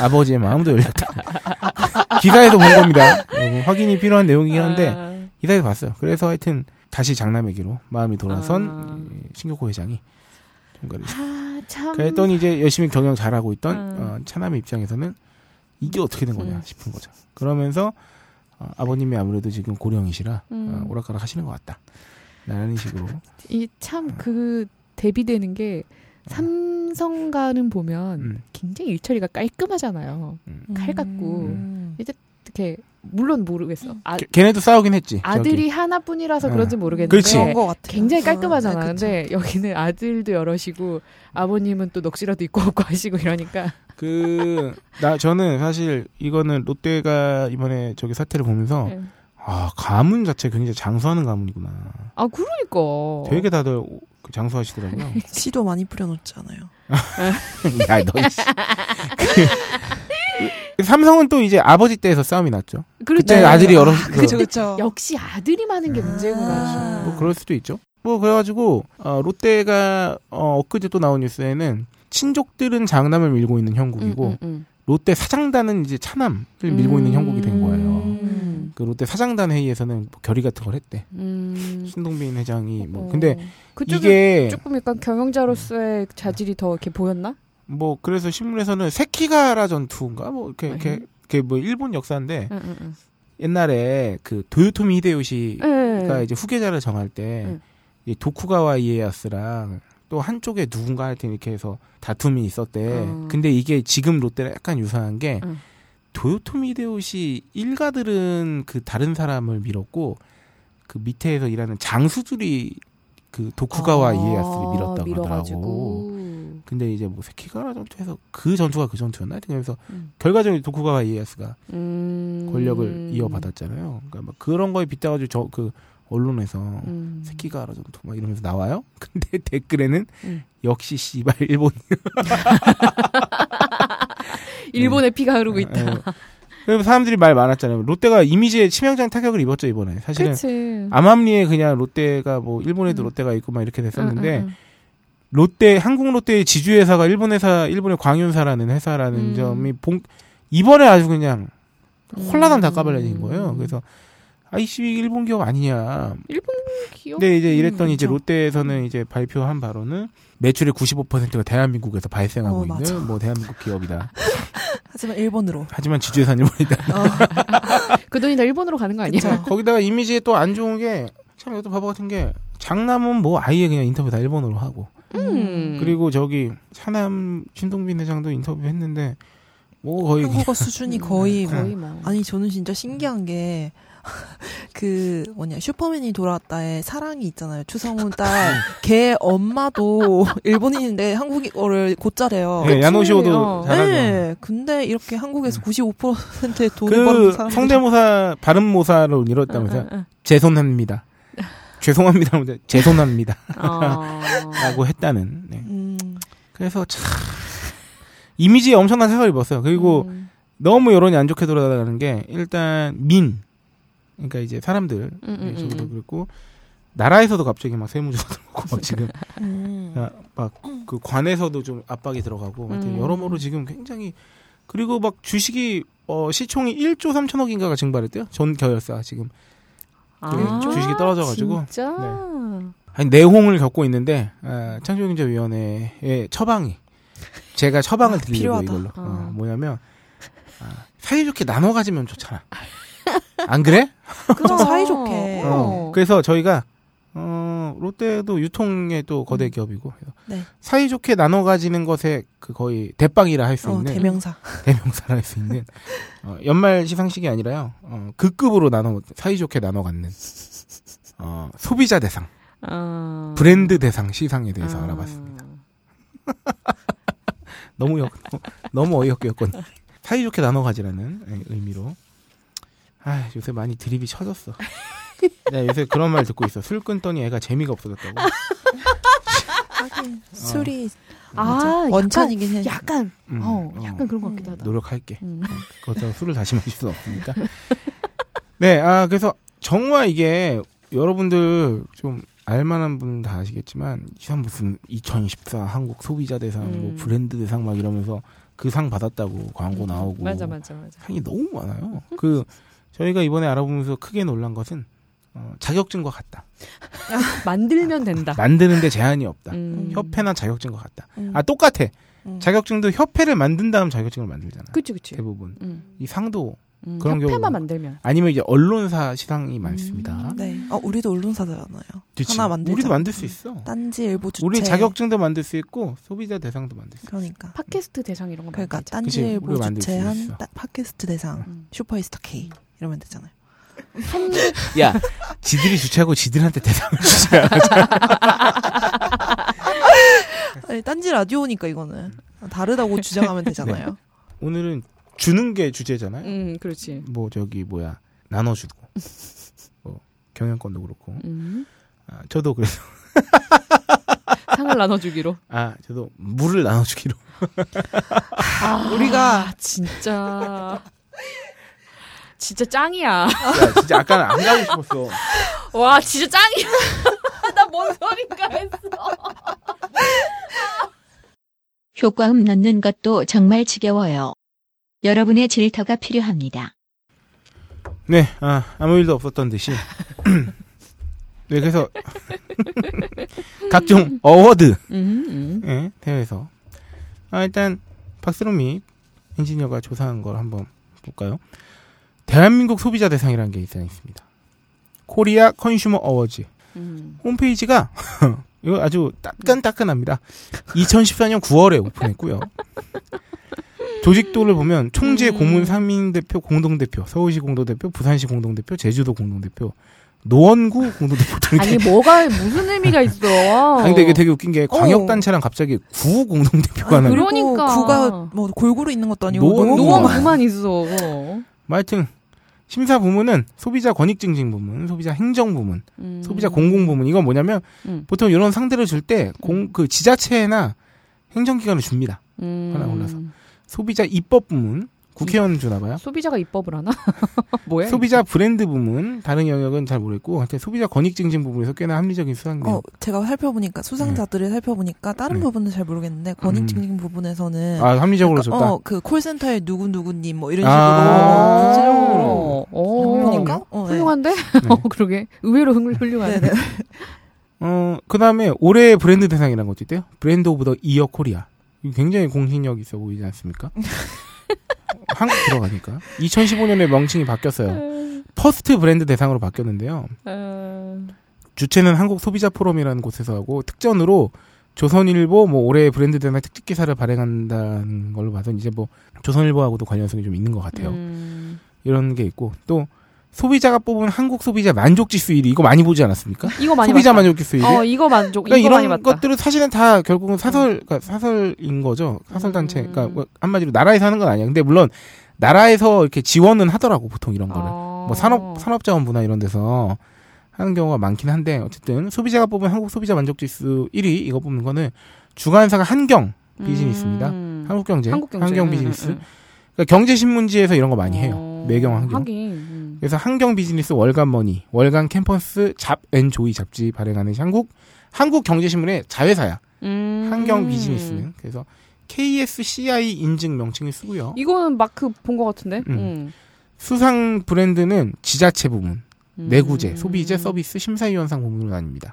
아버지의 마음도 열렸다. [LAUGHS] 기사에서 본 겁니다. 어, 확인이 필요한 내용이긴 한데 아. 기사에서 봤어요. 그래서 하여튼 다시 장남에게로 마음이 돌아선 아. 이 신격호 회장이 총괄을 아, 참. 그랬더니 이제 열심히 경영 잘하고 있던 음. 어, 차남의 입장에서는 이게 어떻게 된 거냐 음. 싶은 거죠. 그러면서 어, 아버님이 아무래도 지금 고령이시라 음. 어, 오락가락 하시는 것 같다. 라는 식으로 이 참 그 대비되는 게 삼성가는 보면 음, 굉장히 일처리가 깔끔하잖아요. 음. 칼 같고. 음. 이렇게 물론 모르겠어. 아, 걔- 걔네도 싸우긴 했지. 아들이 하나뿐이라서 어. 그런지 모르겠는데 그렇지. 굉장히 깔끔하잖아. 아, 네, 그쵸. 근데 여기는 아들도 여럿이고 아버님은 또 넋이라도 입고 없고 하시고 이러니까 그, 나, 저는 사실 이거는 롯데가 이번에 저기 사태를 보면서, 네. 아, 가문 자체 굉장히 장수하는 가문이구나. 아 그러니까 되게 다들 장수하시더라고요. [LAUGHS] 씨도 많이 뿌려놓잖아요. 야, 너, 씨. 그, 삼성은 또 이제 아버지 때에서 싸움이 났죠. 그렇죠. 그때 아들이 여러, 그, 그쵸, 그쵸. 역시 아들이 많은 게 문제구나. 아. 뭐 그럴 수도 있죠. 뭐 그래가지고 어, 롯데가 어, 엊그제 또 나온 뉴스에는 친족들은 장남을 밀고 있는 형국이고 음, 음, 롯데 사장단은 이제 차남을 밀고 있는 형국이 된 거예요. 음. 그 롯데 사장단 회의에서는 뭐 결의 같은 걸 했대. 음. 신동빈 회장이 뭐 어. 근데 그쪽에 조금 약간 경영자로서의 자질이 더 이렇게 보였나? 뭐 그래서 신문에서는 세키가라 전투인가 뭐 이렇게 이렇게, 음. 이렇게 뭐 일본 역사인데 응, 응, 응. 옛날에 그 도요토미 히데요시가 네. 이제 후계자를 정할 때 응. 이 도쿠가와 이에야스랑 또 한쪽에 누군가 하여튼 이렇게 해서 다툼이 있었대. 어. 근데 이게 지금 롯데랑 약간 유사한 게 응. 도요토미 히데요시 일가들은 그 다른 사람을 밀었고 그 밑에서 일하는 장수들이 그 도쿠가와 이에야스를 밀었다고 아, 밀어가지고. 하더라고. 근데 이제 뭐 세키가라 전투에서 그 전투가 그 전투였나? 그래서 음. 결과적으로 도쿠가와 이에야스가 음. 권력을 이어받았잖아요. 그러니까 막 그런 거에 빗대가지고 저 그 언론에서 음. 새끼가라 전투 막 이러면서 나와요. [LAUGHS] 근데 댓글에는 음. 역시 씨발 일본. [LAUGHS] 일본의 피가 흐르고 있다. 예. 그래서 사람들이 말 많았잖아요. 롯데가 이미지에 치명적인 타격을 입었죠 이번에. 사실은 그렇지. 암암리에 그냥 롯데가 뭐 일본에도 음. 롯데가 있고 막 이렇게 됐었는데 응, 응, 응. 롯데 한국 롯데의 지주 회사가 일본 회사 일본의 광윤사라는 회사라는 음. 점이 본 이번에 아주 그냥 홀라당 다 음. 까발려진 거예요. 그래서 아이씨 일본 기업 아니냐. 일본 기업. 근데 이제 이랬더니 음, 이제 그쵸. 롯데에서는 이제 발표한 바로는 매출의 95%가 대한민국에서 발생하고 어, 있는 맞아. 뭐 대한민국 기업이다. [LAUGHS] 하지만 일본으로. 하지만 지주회사는 일본이다. 어, [LAUGHS] 그 돈이 다 일본으로 가는 거 아니야? 그쵸. 거기다가 이미지에 또 안 좋은 게 참 이것도 바보 같은 게 장남은 뭐 아예 그냥 인터뷰 다 일본어로 하고 음. 그리고 저기 차남 신동빈 회장도 인터뷰 했는데 뭐 거의 한국어 수준이 거의 뭐. 거의 뭐. 아니 저는 진짜 신기한 게 [LAUGHS] 그 뭐냐 슈퍼맨이 돌아왔다에 사랑이 있잖아요 추성훈 딸 걔 엄마도 일본인인데 한국어를 곧잘해요. 네, 야노시오도 어. 잘하죠. 네, 근데 이렇게 한국에서 95%의 돈을 버는 그 사람 성대모사 발음모사로 이뤘다면서요? 응, 응, 죄송합니다. 죄송합니다. 죄송합니다. 응. [LAUGHS] 어. 라고 했다는. 네. 음, 그래서 참 이미지에 엄청난 타격을 입었어요. 그리고 음. 너무 여론이 안 좋게 돌아가는 게 일단 민 그러니까 이제 사람들 음, 음, 예, 저기도 음. 그랬고 나라에서도 갑자기 막 세무조사 [LAUGHS] 들어오고 막 지금 [LAUGHS] 음. 막그 관에서도 좀 압박이 들어가고 음. 여러모로 지금 굉장히 그리고 막 주식이 어 시총이 1조 3천억인가가 증발했대요. 전 계열사 지금 아, 주식이 떨어져가지고. 진짜. 아니, 내홍을 겪고 있는데 아, 창조경제위원회의 처방이 제가 처방을 드리려고 필요하다. 이걸로 어. 어, 뭐냐면 아, 사이좋게 나눠 가지면 좋잖아. 안 그래? 그죠 사이좋게. 어. 그래서 저희가 어, 롯데도 유통의 또 거대 기업이고 그래서 네. 사이좋게 나눠 가지는 것에 그 거의 대빵이라 할수 어, 있는 대명사. [LAUGHS] 대명사라 할 수 있는 어, 연말 시상식이 아니라요. 어, 극급으로 나눠 사이좋게 나눠 갖는 어, 소비자 대상, 어. 브랜드 대상 시상에 대해서 아. 알아봤습니다. [LAUGHS] 너무 역, 너무 어이없게 였거든. 사이좋게 나눠 가지라는 예, 의미로. 아, 요새 많이 드립이 쳐졌어. 네, [LAUGHS] 요새 그런 말 듣고 있어. 술 끊더니 애가 재미가 없어졌다고. 하긴 술이 아. 약간- 원천이긴 해. 약간 음, 어, 어. 약간 그런 것 같기도 하다. 노력할게. 음. 그렇다고 술을 다시 마실 수는 없으니까. 네, 아, 그래서 정말 이게 여러분들 좀 알만한 분은 다 아시겠지만, 이상 무슨 2014 한국 소비자 대상, 뭐 음. 브랜드 대상 막 이러면서 그 상 받았다고 광고 음, 나오고. 맞아, 맞아, 맞아. 상이 너무 많아요. 그, 저희가 이번에 알아보면서 크게 놀란 것은, 어, 자격증과 같다. [LAUGHS] 만들면 된다. 만드는데 제한이 없다. 음. 협회나 자격증과 같다. 음. 아, 똑같아. 음. 자격증도 협회를 만든 다음 자격증을 만들잖아. 그치, 그치. 대부분. 음. 이 상도 음, 그런 협회만 경우 만들면. 아니면 이제 언론사 시상이 많습니다. 네. 어, 우리도 언론사잖아요. 그치? 하나 만들자. 우리도 만들 수 있어. 딴지 일보 주체. 우리 자격증도 만들 수 있고 소비자 대상도 만들 수 있어. 그러니까. 팟캐스트 대상 이런 거 그러니까 만들자. 딴지 일보 만들 수 주체한 있어. 따- 팟캐스트 대상 음. 슈퍼스타 K 이러면 되잖아요. 야, 지들이 주최하고 지들한테 대상을 주자. [LAUGHS] 아니, 딴지 라디오니까 이거는 다르다고 주장하면 되잖아요. 오늘은 주는 게 주제잖아요. 음, 그렇지. 뭐 저기 뭐야 나눠주고 뭐 경영권도 그렇고 음. 아, 저도 그래서 [LAUGHS] 상을 나눠주기로. 아 저도 물을 나눠주기로 아, 우리가 진짜. 진짜 짱이야. 야 진짜 아까는 안 가고 싶었어 [LAUGHS] 와, 진짜 짱이야. [LAUGHS] 나 뭔 소린가 했어. [LAUGHS] 효과음 넣는 것도 정말 지겨워요. 여러분의 질터가 필요합니다. 네 아, 아무 일도 없었던 듯이 [CLEARS THROAT] 네 그래서 각종 award 음, 음. 예, 대회에서 아, 일단 박스롬이 엔지니어가 조사한 걸 한번 볼까요? 대한민국 소비자 대상이라는 게 있어 있습니다. Korea Consumer Awards 음. 홈페이지가 [LAUGHS] 이거 아주 따끈따끈합니다. 2014년 9월에 오픈했고요. 조직도를 보면 총재, 음. 고문, 상임대표, 공동대표, 서울시 공동대표, 부산시 공동대표, 제주도 공동대표, 노원구 공동대표 등이 아니, 뭐가, 무슨 의미가 있어. 아니, 근데 이게 되게 웃긴 게 광역단체랑 갑자기 구 공동대표가 나요. 그러- 그러니까. 구가 뭐 골고루 있는 것도 아니고 노원- 너무 노원 우와. 그만 있어. 뭐 하여튼 심사 부문은 소비자 권익 증진 부문, 소비자 행정 부문, 음. 소비자 공공 부문. 이건 뭐냐면 음. 보통 이런 상대를 줄 때 공 그 지자체나 행정기관을 줍니다. 음. 하나 골라서. 소비자 입법 부문 국회의원 주나 봐요. 소비자가 입법을 하나? [LAUGHS] 뭐야? 소비자 브랜드 부문 다른 영역은 잘 모르겠고 하여튼 소비자 권익 증진 부분에서 꽤나 합리적인 수상네요. 어, 제가 살펴보니까 수상자들을 살펴보니까 다른 음. 부분은 잘 모르겠는데 음. 권익 증진 부분에서는 아 합리적으로 그러니까, 줬다. 어, 그 콜센터의 누구 누구님 뭐 이런 식으로 아. 구체적으로 어, 보니까 어, 네. 훌륭한데? [LAUGHS] 어, 그러게. 의외로 훌- 훌륭하네. 네네. [LAUGHS] 어 그 다음에 올해 브랜드 대상이라는 것도 있대요. Brand of the Year Korea. 굉장히 공신력 있어 보이지 않습니까? 한국 들어가니까 2015년에 명칭이 바뀌었어요. First Brand 대상으로 바뀌었는데요. 어, 주최는 한국 소비자 포럼이라는 곳에서 하고 특전으로 조선일보 뭐 올해 브랜드 대상 특집 기사를 발행한다는 걸로 봐서 이제 뭐 조선일보하고도 관련성이 좀 있는 것 같아요. 음. 이런 게 있고 또 소비자가 뽑은 한국 소비자 만족 지수 1위 이거 많이 보지 않았습니까? 이거 많이 소비자. 만족 지수 1위. 어, 이거 만족. 그러니까 이거 이런. 것들은 사실은 다 결국은 사설, 그러니까 사설인 거죠. 사설 단체. 음. 그러니까 뭐 한마디로 나라에서 하는 건 아니야. 근데 물론 나라에서 이렇게 지원은 하더라고 보통 이런 거를. 어. 뭐 산업 산업자원부나 이런 데서 하는 경우가 많긴 한데 어쨌든 소비자가 뽑은 한국 소비자 만족 지수 1위 이거 뽑는 거는 주관사가 한경 비즈니스입니다. 음. 한국경제, 한국경제. 한경 음, 비즈니스. 음, 음. 그러니까 경제신문지에서 이런 거 많이 해요. 어, 매경 한경. 하긴. 음. 그래서 한경 비즈니스 월간 머니, 월간 캠퍼스 잡앤 조이 잡지 발행하는 한국 한국 경제신문의 자회사야. 음. 한경 비즈니스는 그래서 KSCI 인증 명칭을 쓰고요. 이거는 마크 본 것 같은데. 음. 음. 수상 브랜드는 지자체 부문, 음. 내구재, 소비재 서비스 심사위원상 부문으로 나뉩니다.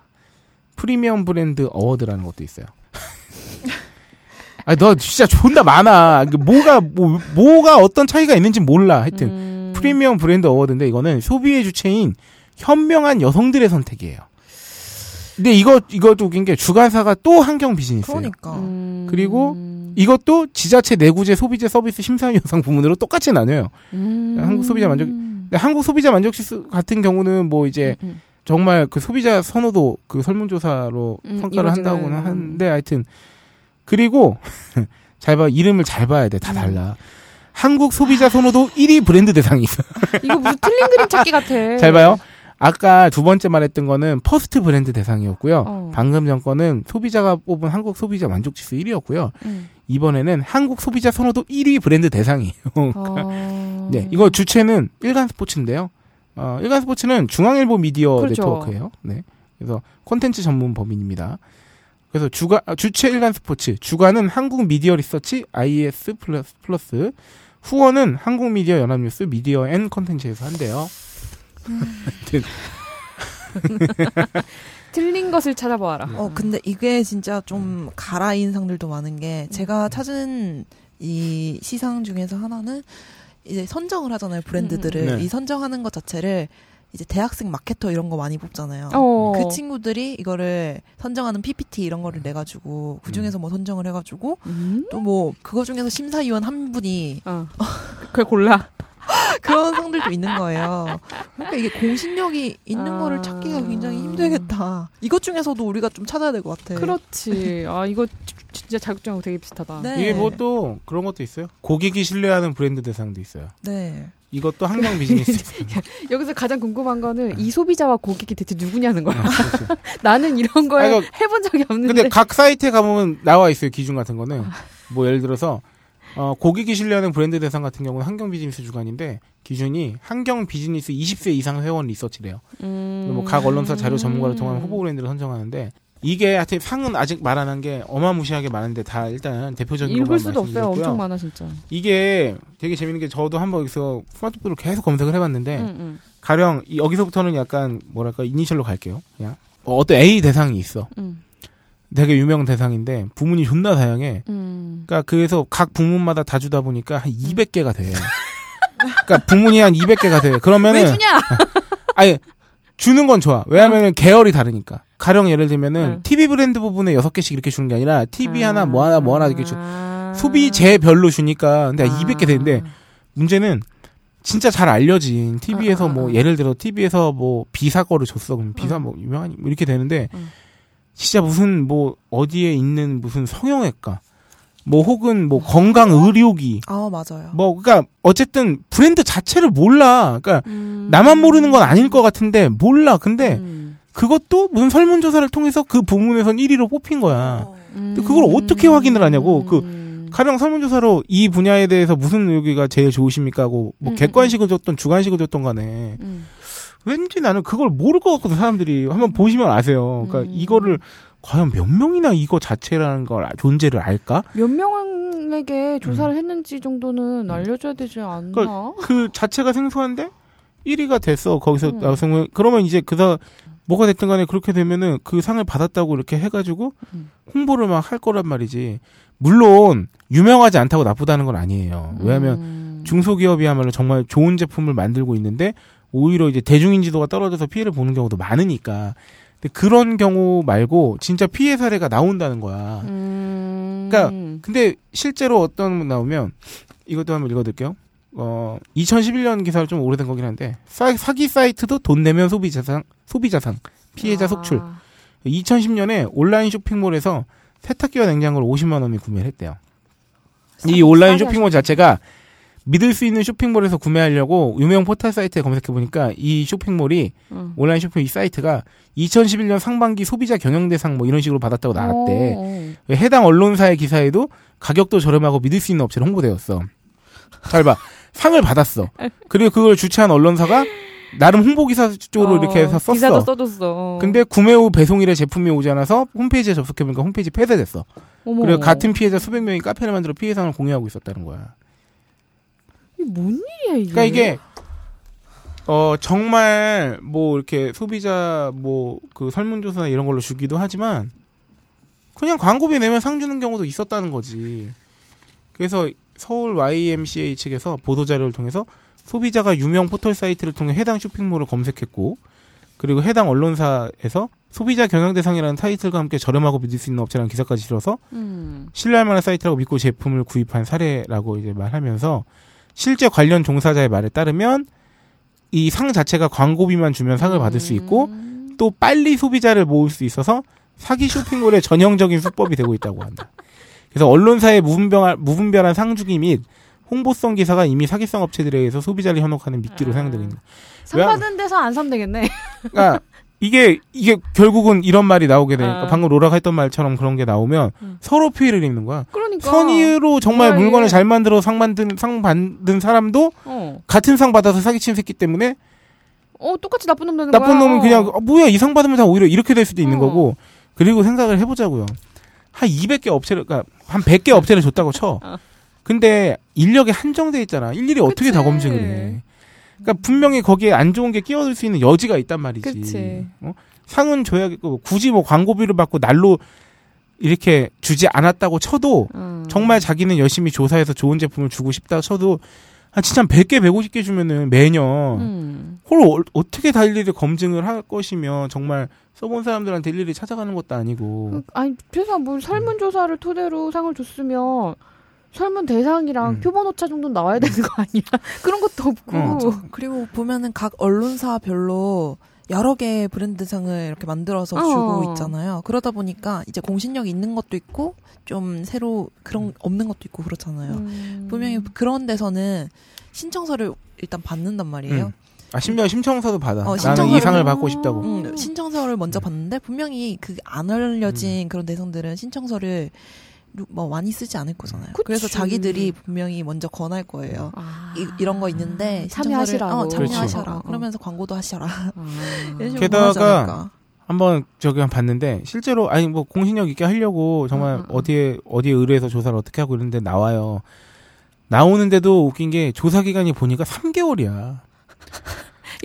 Premium Brand Award라는 것도 있어요. [LAUGHS] 아니 너 진짜 존나 많아. 뭐가 뭐 뭐가 어떤 차이가 있는지 몰라. 하여튼 음. Premium Brand Award인데 이거는 소비의 주체인 현명한 여성들의 선택이에요. 근데 이거 이것도 웃긴 게 주관사가 또 한경 비즈니스예요. 그러니까 음. 그리고 이것도 지자체 내구재 소비재 서비스 심사위 원상 부문으로 똑같이 나뉘어요. 음. 한국 소비자 만족- 한국 소비자 만족 지수 같은 경우는 뭐 이제 음, 음. 정말 그 소비자 선호도 그 설문조사로 음, 평가를 음. 하는데 하여튼 그리고 [LAUGHS] 잘 봐 이름을 잘 봐야 돼다 음. 달라. 한국 소비자 선호도 1위 브랜드 대상이 있어. [LAUGHS] 이거 무슨 틀린 그림 찾기 같아. 잘 봐요. 아까 두 번째 말했던 거는 First Brand 대상이었고요. 어. 방금 전 거는 소비자가 뽑은 한국 소비자 만족 지수 1위였고요. 음. 이번에는 한국 소비자 선호도 1위 브랜드 대상이에요. 어. [LAUGHS] 네, 이거 주최는 일간 스포츠인데요. 어, 일간 스포츠는 중앙일보 미디어 그렇죠. 네트워크예요. 네. 그래서 콘텐츠 전문 법인입니다. 그래서 주가 아, 주최 일간 스포츠, 주관은 한국 미디어 리서치 IS 플러스 플러스 후원은 한국 미디어 연합뉴스 미디어 and 콘텐츠에서 한대요. [LAUGHS] 틀린 것을 찾아보아라. 어, 근데 이게 진짜 좀 가라인 상들도 많은 게 제가 찾은 이 시상 중에서 하나는 이제 선정을 하잖아요 브랜드들을 음, 음. 네. 이 선정하는 것 자체를 이제 대학생 마케터 이런 거 많이 뽑잖아요. 어. 그 친구들이 이거를 선정하는 PPT 이런 거를 내 가지고 그 중에서 뭐 선정을 해 가지고 음? 또뭐 그거 중에서 심사위원 한 분이 어. [LAUGHS] 그걸 골라. 그런 상들도 있는 거예요. 그러니까 이게 공신력이 있는 아. 거를 찾기가 굉장히 힘들겠다. 이것 중에서도 우리가 좀 찾아야 될 것 같아. 그렇지. 아 이거 진짜 자격증하고 되게 비슷하다. 네. 이게 뭐 또 그런 것도 있어요. 고객이 신뢰하는 브랜드 대상도 있어요. 네. 이것도 환경 비즈니스. [LAUGHS] 여기서 가장 궁금한 거는 이 소비자와 고객이 대체 누구냐는 거야. [LAUGHS] 나는 이런 걸 아니, 해본 적이 없는데. 근데 각 사이트에 가보면 나와 있어요 기준 같은 거는 뭐 예를 들어서 어, 고객이 신뢰하는 브랜드 대상 같은 경우는 환경 비즈니스 주관인데 기준이 환경 비즈니스 20세 이상 회원 리서치래요. 음... 뭐각 언론사 자료 전문가를 통한 후보 브랜드를 선정하는데 이게 하여튼 상은 아직 말 안 한 게 어마무시하게 많은데 다 일단 대표적인 읽을 수도 없어요. 엄청 많아 진짜. 이게 되게 재밌는 게 저도 한번 여기서 스마트폰으로 계속 검색을 해봤는데 응, 응, 가령 이- 여기서부터는 약간 뭐랄까 이니셜로 갈게요. 그냥 어, 어떤 A 대상이 있어. 응, 되게 유명 대상인데 부문이 존나 다양해. 응. 그러니까 그래서 각 부문마다 다 주다 보니까 한 200개가 돼. 그러니까 부문이 한 200개가 돼. 그러면은 왜 주냐? [LAUGHS] 아니 주는 건 좋아. 왜냐면은 계열이 다르니까. 가령 예를 들면은 응. TV 브랜드 부분에 6개씩 이렇게 주는 게 아니라 TV 하나 뭐 하나 뭐 하나 이렇게 주 아. 소비재별로 주니까 근데 아. 200개 되는데 문제는 진짜 잘 알려진 TV에서 아, 아, 뭐 아. 예를 들어 TV에서 뭐 비사 거를 줬어 그럼 비사 응. 뭐 유명한 뭐 이렇게 되는데 응. 진짜 무슨 뭐 어디에 있는 무슨 성형외과 뭐 혹은 뭐 건강 의료기 아 맞아요. 뭐 그러니까 어쨌든 브랜드 자체를 몰라 그러니까 음. 나만 모르는 건 아닐 것 같은데 몰라 근데 음. 그것도 무슨 설문조사를 통해서 그 부문에선 1위로 뽑힌 거야 근데 그걸 음. 어떻게 확인을 하냐고 그 가령 설문조사로 이 분야에 대해서 무슨 여기가 제일 좋으십니까 하고 뭐 음, 객관식을 줬던 주관식을 줬던 간에 음. 왠지 나는 그걸 모를 것 같거든 사람들이 한번 보시면 아세요. 그러니까 음. 이거를 과연 몇 명이나 이거 자체라는 걸 아- 존재를 알까? 몇 명에게 조사를 했는지 정도는 알려줘야 되지 않나? 음. 그러니까 그 자체가 생소한데 1위가 됐어 거기서 음. 나왔으면 그러면 이제 그다 뭐가 됐든 간에 그렇게 되면은 그 상을 받았다고 이렇게 해가지고 음. 홍보를 막 할 거란 말이지. 물론 유명하지 않다고 나쁘다는 건 아니에요. 왜냐하면 음. 중소기업이야말로 정말 좋은 제품을 만들고 있는데 오히려 이제 대중인지도가 떨어져서 피해를 보는 경우도 많으니까. 그런 경우 말고 진짜 피해 사례가 나온다는 거야. 음. 그러니까 근데 실제로 어떤 분 나오면 이것도 한번 읽어드릴게요. 어 2011년 기사를 좀 오래된 거긴 한데 사, 사기 사이트도 돈 내면 소비 자상 소비 자상 피해자 아. 속출. 2010년에 온라인 쇼핑몰에서 세탁기와 냉장고를 50만 원에 구매를 했대요. 이 온라인 쇼핑몰 자체가 믿을 수 있는 쇼핑몰에서 구매하려고 유명 포털 사이트에 검색해 보니까 이 쇼핑몰이 응. 온라인 쇼핑 이 사이트가 2011년 상반기 소비자 경영 대상 뭐 이런 식으로 받았다고 나왔대. 어, 어. 해당 언론사의 기사에도 가격도 저렴하고 믿을 수 있는 업체로 홍보되었어. 잘 봐. 상을 받았어. 그리고 그걸 주최한 언론사가 나름 홍보 기사 쪽으로 어, 이렇게 해서 썼어. 기사도 써줬어. 근데 구매 후 배송일에 제품이 오지 않아서 홈페이지에 접속해보니까 홈페이지 폐쇄됐어. 어머. 그리고 같은 피해자 수백 명이 카페를 만들어 피해 상을 공유하고 있었다는 거야. 이게 뭔 일이야 이게? 그러니까 이게 어 정말 뭐 이렇게 소비자 뭐 그 설문조사 이런 걸로 주기도 하지만 그냥 광고비 내면 상 주는 경우도 있었다는 거지. 그래서 서울 YMCA 측에서 보도 자료를 통해서 소비자가 유명 포털 사이트를 통해 해당 쇼핑몰을 검색했고 그리고 해당 언론사에서 소비자 경영 대상이라는 타이틀과 함께 저렴하고 믿을 수 있는 업체라는 기사까지 실어서 음. 신뢰할 만한 사이트라고 믿고 제품을 구입한 사례라고 이제 말하면서 실제 관련 종사자의 말에 따르면 이 상 자체가 광고비만 주면 상을 받을 수 있고 음. 또 빨리 소비자를 모을 수 있어서 사기 쇼핑몰의 전형적인 수법이 되고 있다고 한다. 그래서 언론사의 무분별한, 무분별한 상주기 및 홍보성 기사가 이미 사기성 업체들에 의해서 소비자를 현혹하는 미끼로 사용되고 있는. 상 왜- 받은 데서 안 사면 되겠네. 그러니까 이게 이게 결국은 이런 말이 나오게 되니까 아. 방금 로라가 했던 말처럼 그런 게 나오면 음. 서로 피해를 입는 거야. 그러니까. 선의로 정말 뭐야, 물건을 이게. 잘 만들어 상 만든 상 받는 사람도 어. 같은 상 받아서 사기친 새끼 때문에 어, 똑같이 나쁜 놈 되는 나쁜 거야. 놈은 어. 그냥 어, 뭐야 이 상 받으면 다 오히려 이렇게 될 수도 있는 어. 거고 그리고 생각을 해보자고요. 한 200개 업체를 그러니까 한 100개 업체를 줬다고 쳐. 어. 근데 인력이 한정돼 있잖아. 일일이 어떻게 다 그치. 검증을 해. 그러니까 분명히 거기에 안 좋은 게 끼어들 수 있는 여지가 있단 말이지. 어? 상은 줘야겠고 굳이 뭐 광고비를 받고 날로 이렇게 주지 않았다고 쳐도 음. 정말 자기는 열심히 조사해서 좋은 제품을 주고 싶다 쳐도 한 진짜 한 100개, 150개 주면은 매년 음. 그걸 어, 어떻게 다 일일이 검증을 할 것이며 정말 써본 사람들한테 일일이 찾아가는 것도 아니고 그, 아니, 최소한 뭐 설문조사를 토대로 상을 줬으면 설문 대상이랑 음. 표본 오차 정도 나와야 되는 거 아니야? [LAUGHS] 그런 것도 없고. 어, 그리고 보면은 각 언론사별로 여러 개의 브랜드상을 이렇게 만들어서 어. 주고 있잖아요. 그러다 보니까 이제 공신력 있는 것도 있고 좀 새로 그런 없는 것도 있고 그렇잖아요. 음. 분명히 그런 데서는 신청서를 일단 받는단 말이에요. 음. 아 심지어 심청서도 받아. 어, 나는 이 신청서를- 상을 받고 싶다고. 음, 신청서를 먼저 받는데 분명히 그 안 알려진 그런 대상들은 신청서를 루- 뭐 많이 쓰지 않을 거잖아요. 그치. 그래서 자기들이 분명히 먼저 권할 거예요. 아. 이, 런거 있는데 참여하시라고. 신청서를- 어, 참여하셔라. 그렇지. 그러면서 광고도 하셔라. 아. [LAUGHS] 게다가. 한번 저기 한 봤는데 실제로 아니 뭐 공신력 있게 하려고 정말 음, 음, 음. 어디에 어디에 의뢰해서 조사를 어떻게 하고 이런데 나와요. 나오는데도 웃긴 게 조사 기간이 보니까 3개월이야.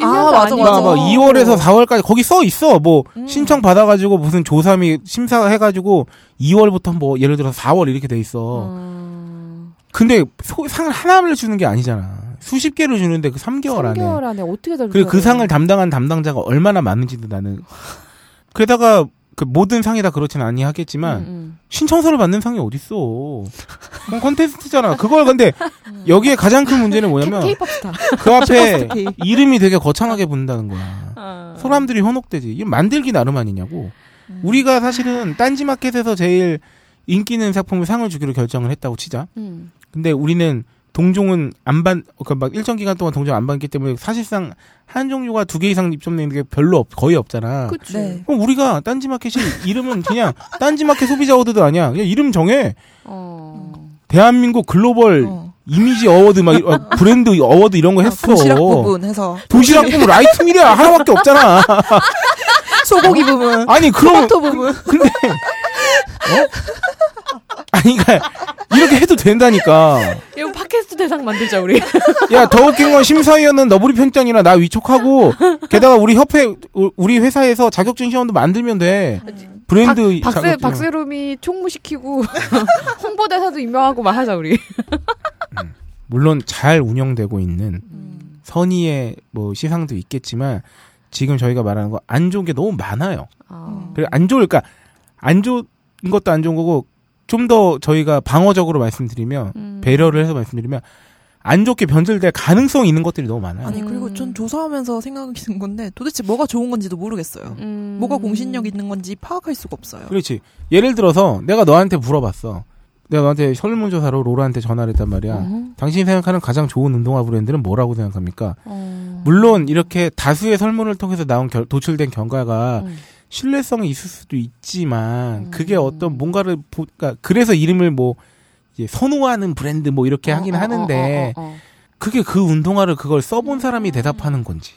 일 년도 아, 맞아, 아니고. 맞아. 뭐 2월에서 4월까지 거기 써 있어. 뭐 음. 신청 받아가지고 무슨 조사 및 심사 해가지고 2월부터 뭐 예를 들어 4월 이렇게 돼 있어. 음. 근데 소- 상을 하나를 주는 게 아니잖아. 수십 개를 주는데 그 3개월 안에. 3개월 안에 어떻게 될 그리고 그 상을 담당한 담당자가 얼마나 많은지도 나는. [LAUGHS] 게다가 그 모든 상이 다 그렇진 아니 하겠지만 음, 신청서를 받는 상이 어딨어. 그건 컨테스트잖아. 그걸 근데 여기에 가장 큰 문제는 뭐냐면. 그 앞에 이름이 되게 거창하게 붙는다는 거야. 아. 사람들이 현혹되지. 이건 만들기 나름 아니냐고. 우리가 사실은 딴지마켓에서 제일 인기 있는 작품을 상을 주기로 결정을 했다고 치자. 음. 근데 우리는 동종은 안 받, 그막 일정 기간 동안 동종 안 받기 때문에 사실상 한 종류가 두 개 이상 입점되는 게 별로 없, 거의 없잖아. 그치. 네. 그럼 우리가 딴지마켓이 이름은 그냥 딴지마켓 소비자 award도 아니야. 그냥 이름 정해. 어. 대한민국 글로벌 어. 이미지 award 막 이- 어, 브랜드 award 이런 거 했어. 도시락 부분 해서 도시락 부분 라이트 미디어 하나밖에 없잖아. 소고기 부분, 아니 그럼 토마토 부분. 근데 어? 아니 그러니까 이렇게 해도 된다니까. 이거 팟캐스트 대상 만들자 우리. [LAUGHS] 야, 더 웃긴 건 심사위원은 너부리 편장이나 나 위촉하고, 게다가 우리 협회, 우- 우리 회사에서 자격증 시험도 만들면 돼. 브랜드 박세 자격증. 박세롬이 총무시키고 [LAUGHS] 홍보대사도 임명하고 막 하자 우리. 물론 잘 운영되고 있는 선의의 뭐 시상도 있겠지만, 지금 저희가 말하는 거 안 좋은 게 너무 많아요. 아. 그리고 안 좋을, 그러니까 안 좋은 것도 안 좋은 거고, 좀 더 저희가 방어적으로 말씀드리면, 음. 배려를 해서 말씀드리면, 안 좋게 변질될 가능성이 있는 것들이 너무 많아요. 아니 그리고 음. 전 조사하면서 생각이 드는 건데 도대체 뭐가 좋은 건지도 모르겠어요. 음. 뭐가 공신력 있는 건지 파악할 수가 없어요. 그렇지. 예를 들어서 내가 너한테 물어봤어. 내가 너한테 설문조사로 로라한테 전화를 했단 말이야. 어허. 당신이 생각하는 가장 좋은 운동화 브랜드는 뭐라고 생각합니까? 어. 물론 이렇게 다수의 설문을 통해서 나온 결- 도출된 결과가 음. 신뢰성이 있을 수도 있지만 음. 그게 어떤 뭔가를 보, 그러니까 그래서 이름을 뭐 이제 선호하는 브랜드 뭐 이렇게 하긴 어, 어, 하는데 어, 어, 어. 그게 그 운동화를 그걸 써본 사람이 대답하는 건지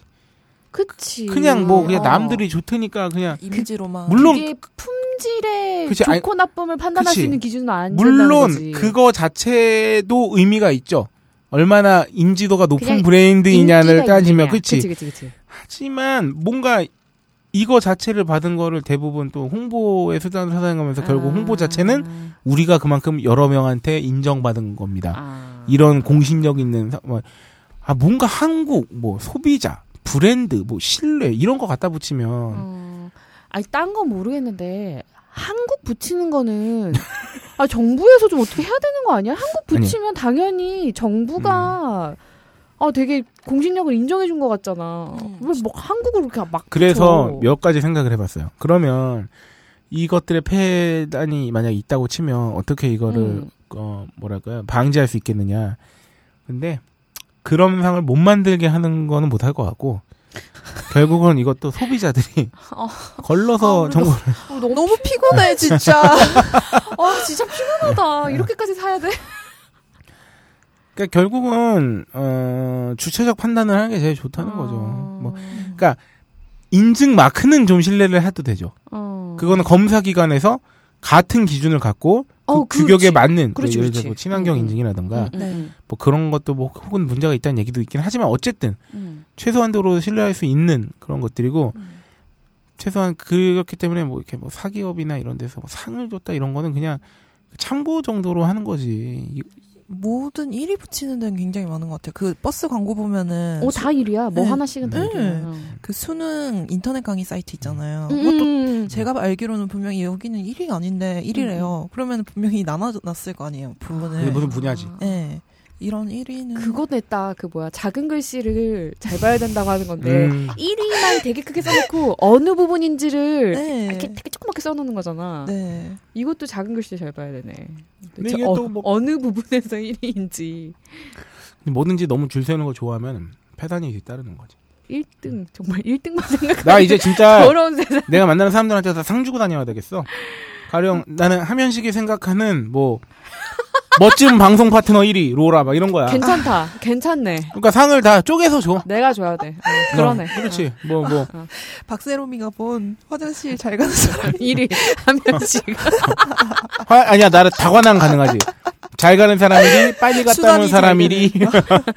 그치. 그냥 뭐 그냥 어. 남들이 좋다니까 그냥 이미지로만 물론 그게 품질의 그치, 아니, 좋고 나쁨을 판단할 그치. 수 있는 기준은 안 된다는 물론 거지. 그거 자체도 의미가 있죠. 얼마나 인지도가 높은 브랜드이냐를 따지면. 그치. 그치 그치 그치. 하지만 뭔가 이거 자체를 받은 거를 대부분 또 홍보의 수단으로 사용하면서 결국 아. 홍보 자체는 우리가 그만큼 여러 명한테 인정받은 겁니다. 아. 이런 공신력 있는 사- 뭐, 아 뭔가 한국 뭐 소비자 브랜드 뭐 신뢰 이런 거 갖다 붙이면 어. 아니 딴 건 모르겠는데 한국 붙이는 거는 [LAUGHS] 아 정부에서 좀 어떻게 해야 되는 거 아니야? 한국 붙이면 당연히 정부가 아 되게 공신력을 인정해 준 것 같잖아. 음. 왜뭐 한국을 그렇게 막 그래서 붙여? 몇 가지 생각을 해봤어요. 그러면 이것들의 폐단이 만약 있다고 치면 어떻게 이거를 음. 어 뭐랄까요 방지할 수 있겠느냐? 근데 그런 상을 못 만들게 하는 거는 못 할 것 같고 [LAUGHS] 결국은 이것도 소비자들이 어. 걸러서 아, 정보 어, 너무, 너무 피곤해 진짜. [LAUGHS] 아 진짜 피곤하다. 이렇게까지 사야 돼? 그러니까 결국은 어, 주체적 판단을 하는 게 제일 좋다는 아. 거죠. 뭐 그러니까 인증 마크는 좀 신뢰를 해도 되죠. 어. 그거는 검사 기관에서 같은 기준을 갖고 그 어, 규격에 그렇지. 맞는 그렇지, 예를. 들어 뭐 친환경 음, 음. 인증이라든가 음, 음, 뭐 그런 것도 뭐 혹은 문제가 있다는 얘기도 있긴 하지만 어쨌든 음. 최소한도로 신뢰할 수 있는 그런 것들이고 음. 최소한 그렇기 때문에 뭐 이렇게 뭐 사기업이나 이런 데서 뭐 상을 줬다 이런 거는 그냥 참고 정도로 하는 거지. 이- 모든 1위 붙이는 데는 굉장히 많은 것 같아요. 그 버스 광고 보면은 어, 다 일이야. 뭐 네. 하나씩은 다 네. 일이야. 그 수능 인터넷 강의 사이트 있잖아요. 음, 그것도 음. 제가 알기로는 분명히 여기는 1위가 아닌데 1위래요. 그러면 분명히 나눠놨을 거 아니에요. 부분을. 무슨 분야지. 네. 이런 1위는 그거 냈다. 그 뭐야. 작은 글씨를 잘 봐야 된다고 하는 건데. 음. 1위만 되게 크게 써놓고 어느 부분인지를 네. 이렇게 되게 조그맣게 써놓는 거잖아. 네. 이것도 작은 글씨 잘 봐야 되네. 근데 저 이게 어, 또 뭐- 어느 부분에서 [LAUGHS] 1위인지. 뭐든지 너무 줄 세우는 거 좋아하면 패단이 뒤따르는 거지. 1등 정말 1등만 생각. 나 이제 진짜 [LAUGHS] 더러운 세상. 내가 만나는 사람들한테 다 상 주고 다녀야 되겠어. 가령 나는 하면식이 생각하는 뭐 멋진 방송 파트너 1위 로라 막 이런 거야. 괜찮다. 괜찮네. 그러니까 상을 다 쪼개서 줘. 내가 줘야 돼. 어, 그러네. 어, 그렇지. 뭐 뭐. 박세롬이가 본 화장실 잘 가는 사람. 1위 한 명씩. 화- 아니야 나를 다관왕 가능하지. 잘 가는 사람 1위, 빨리 갔다 오는 사람 잘 1위.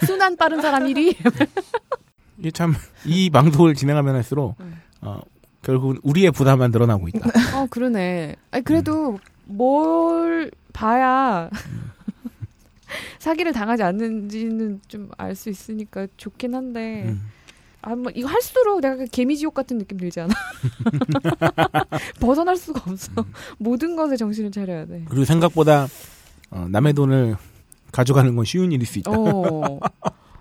[LAUGHS] 순한 빠른 사람 1위. [LAUGHS] 이게 참 이 방송을 진행하면 할수록 어, 결국은 우리의 부담만 늘어나고 있다. 어, 그러네. 아니, 그래도 뭘 봐야 [LAUGHS] 사기를 당하지 않는지는 좀 알 수 있으니까 좋긴 한데. 음. 아, 뭐, 이거 할수록 내가 그 개미지옥 같은 느낌 들지 않아? [LAUGHS] 벗어날 수가 없어. 모든 것에 정신을 차려야 돼. 그리고 생각보다 어, 남의 돈을 가져가는 건 쉬운 일일 수 있다. 어.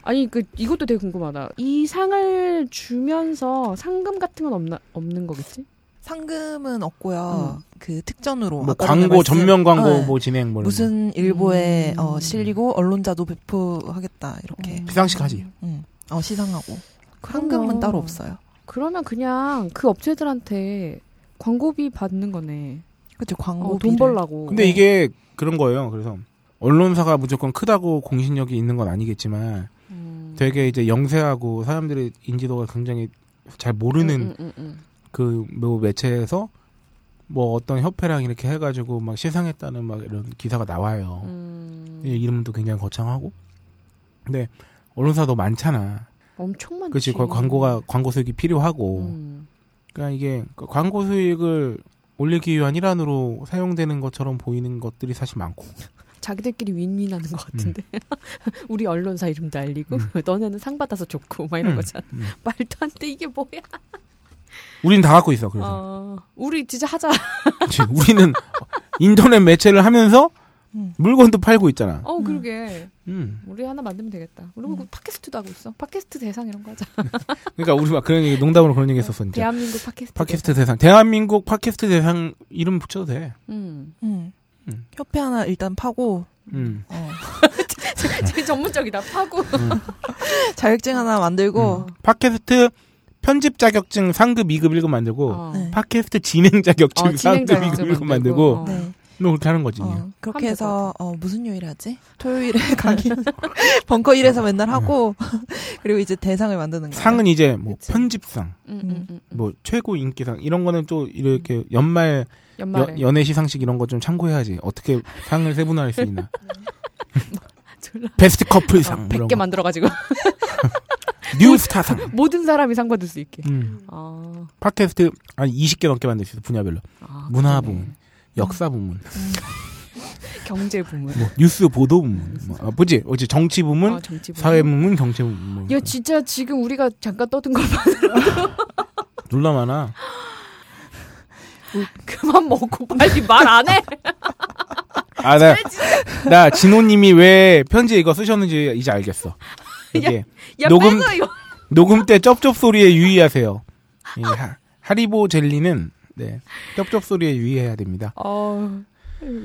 아니, 그, 이것도 되게 궁금하다. 이 상을 주면서 상금 같은 건 없나, 없는 거겠지? 상금은 없고요. 그 특전으로 뭐 광고 말씀- 전면 광고 네. 뭐 진행 뭐. 무슨 일보에 음. 어, 실리고 언론자도 배포하겠다 이렇게 시상식 하지. 음. 어, 시상하고 그러면- 상금은 따로 없어요. 그러면 그냥 그 업체들한테 광고비 받는 거네. 그렇죠 광고 어, 돈 벌라고. 근데 이게 그런 거예요. 그래서 언론사가 무조건 크다고 공신력이 있는 건 아니겠지만 음. 되게 이제 영세하고 사람들의 인지도가 굉장히 잘 모르는 음, 음, 음, 그뭐 매체에서 뭐 어떤 협회랑 이렇게 해가지고 막 시상했다는 막 이런 기사가 나와요. 음. 이 이름도 굉장히 거창하고. 근데 언론사도 많잖아. 엄청 많지. 그렇지. 거- 광고가 광고 수익이 필요하고. 음. 그러니까 이게 그 광고 수익을 올리기 위한 일환으로 사용되는 것처럼 보이는 것들이 사실 많고. [LAUGHS] 자기들끼리 윈윈하는 것 같은데. 음. [LAUGHS] 우리 언론사 이름도 알리고 [LAUGHS] 너네는 상 받아서 좋고 막 이런 음, 거잖아. 음. 말도 안 돼 이게 뭐야? 우린 다 갖고 있어. 그래서. 어, 우리 진짜 하자. [LAUGHS] 그치. 우리는 인터넷 매체를 하면서 음. 물건도 팔고 있잖아. 어 그러게. 음. 우리 하나 만들면 되겠다. 우리 뭐 팟캐스트도 하고 있어. 팟캐스트 대상 이런 거 하자. [LAUGHS] 그러니까 우리 막 그런 얘기 농담으로 그런 얘기 했었어. 진짜. 대한민국 팟캐스트. 팟캐스트 대상. 대한민국 팟캐스트 대상 이름 붙여도 돼. 음. 음. 음. 협회 하나 일단 파고 음. 어, [LAUGHS] 되게 전문적이다. 파고. 자격증 하나 만들고 팟캐스트 편집 자격증 상급 2급 1급 만들고 어. 네. 팟캐스트 진행 자격증 어, 상급 2급 자격증 1급 만들고. 만들고 어. 네. 뭐 그렇게 하는 거지. 어, 그렇게 해서 어, 무슨 요일에 하지? 토요일에 [LAUGHS] 강의 [LAUGHS] 벙커 1에서 맨날 하고 [LAUGHS] 그리고 이제 대상을 만드는 거예요. 상은 이제 뭐 그치. 편집상, 음, 음, 음, 음. 뭐 최고 인기상 이런 거는 또 이렇게 연말 연말에. 여- 연예 시상식 이런 거 좀 참고해야지. 어떻게 상을 세분화할 수 있나. 베스트 커플상 어, 이런 100개 거. 만들어 가지고 new 스타상. [LAUGHS] 모든 사람이 상 받을 수 있게. 음. 아, 팟캐스트 한 20개 넘게 만들 수 있어 분야별로. 아, 문화 그러네. 부문, 역사 부문, [LAUGHS] 경제 부문. 뭐 뉴스 보도 부문, 뭐, 아, 뭐지? 어제 정치 부문, 아, 정치 부문. 사회 부문, 경제 부문. 뭐. 야 진짜 지금 우리가 잠깐 떠든 걸 봐. [LAUGHS] 놀라 많아. 그만 먹고 빨리 말 안 해. 아, 나, 나 진호님이 왜 편지 이거 쓰셨는지 이제 알겠어. 이게 야 녹음- 빼고. 녹음 때 쩝쩝 소리에 유의하세요. 이 하, 하리보 젤리는 네, 쩝쩝 소리에 유의해야 됩니다. 어,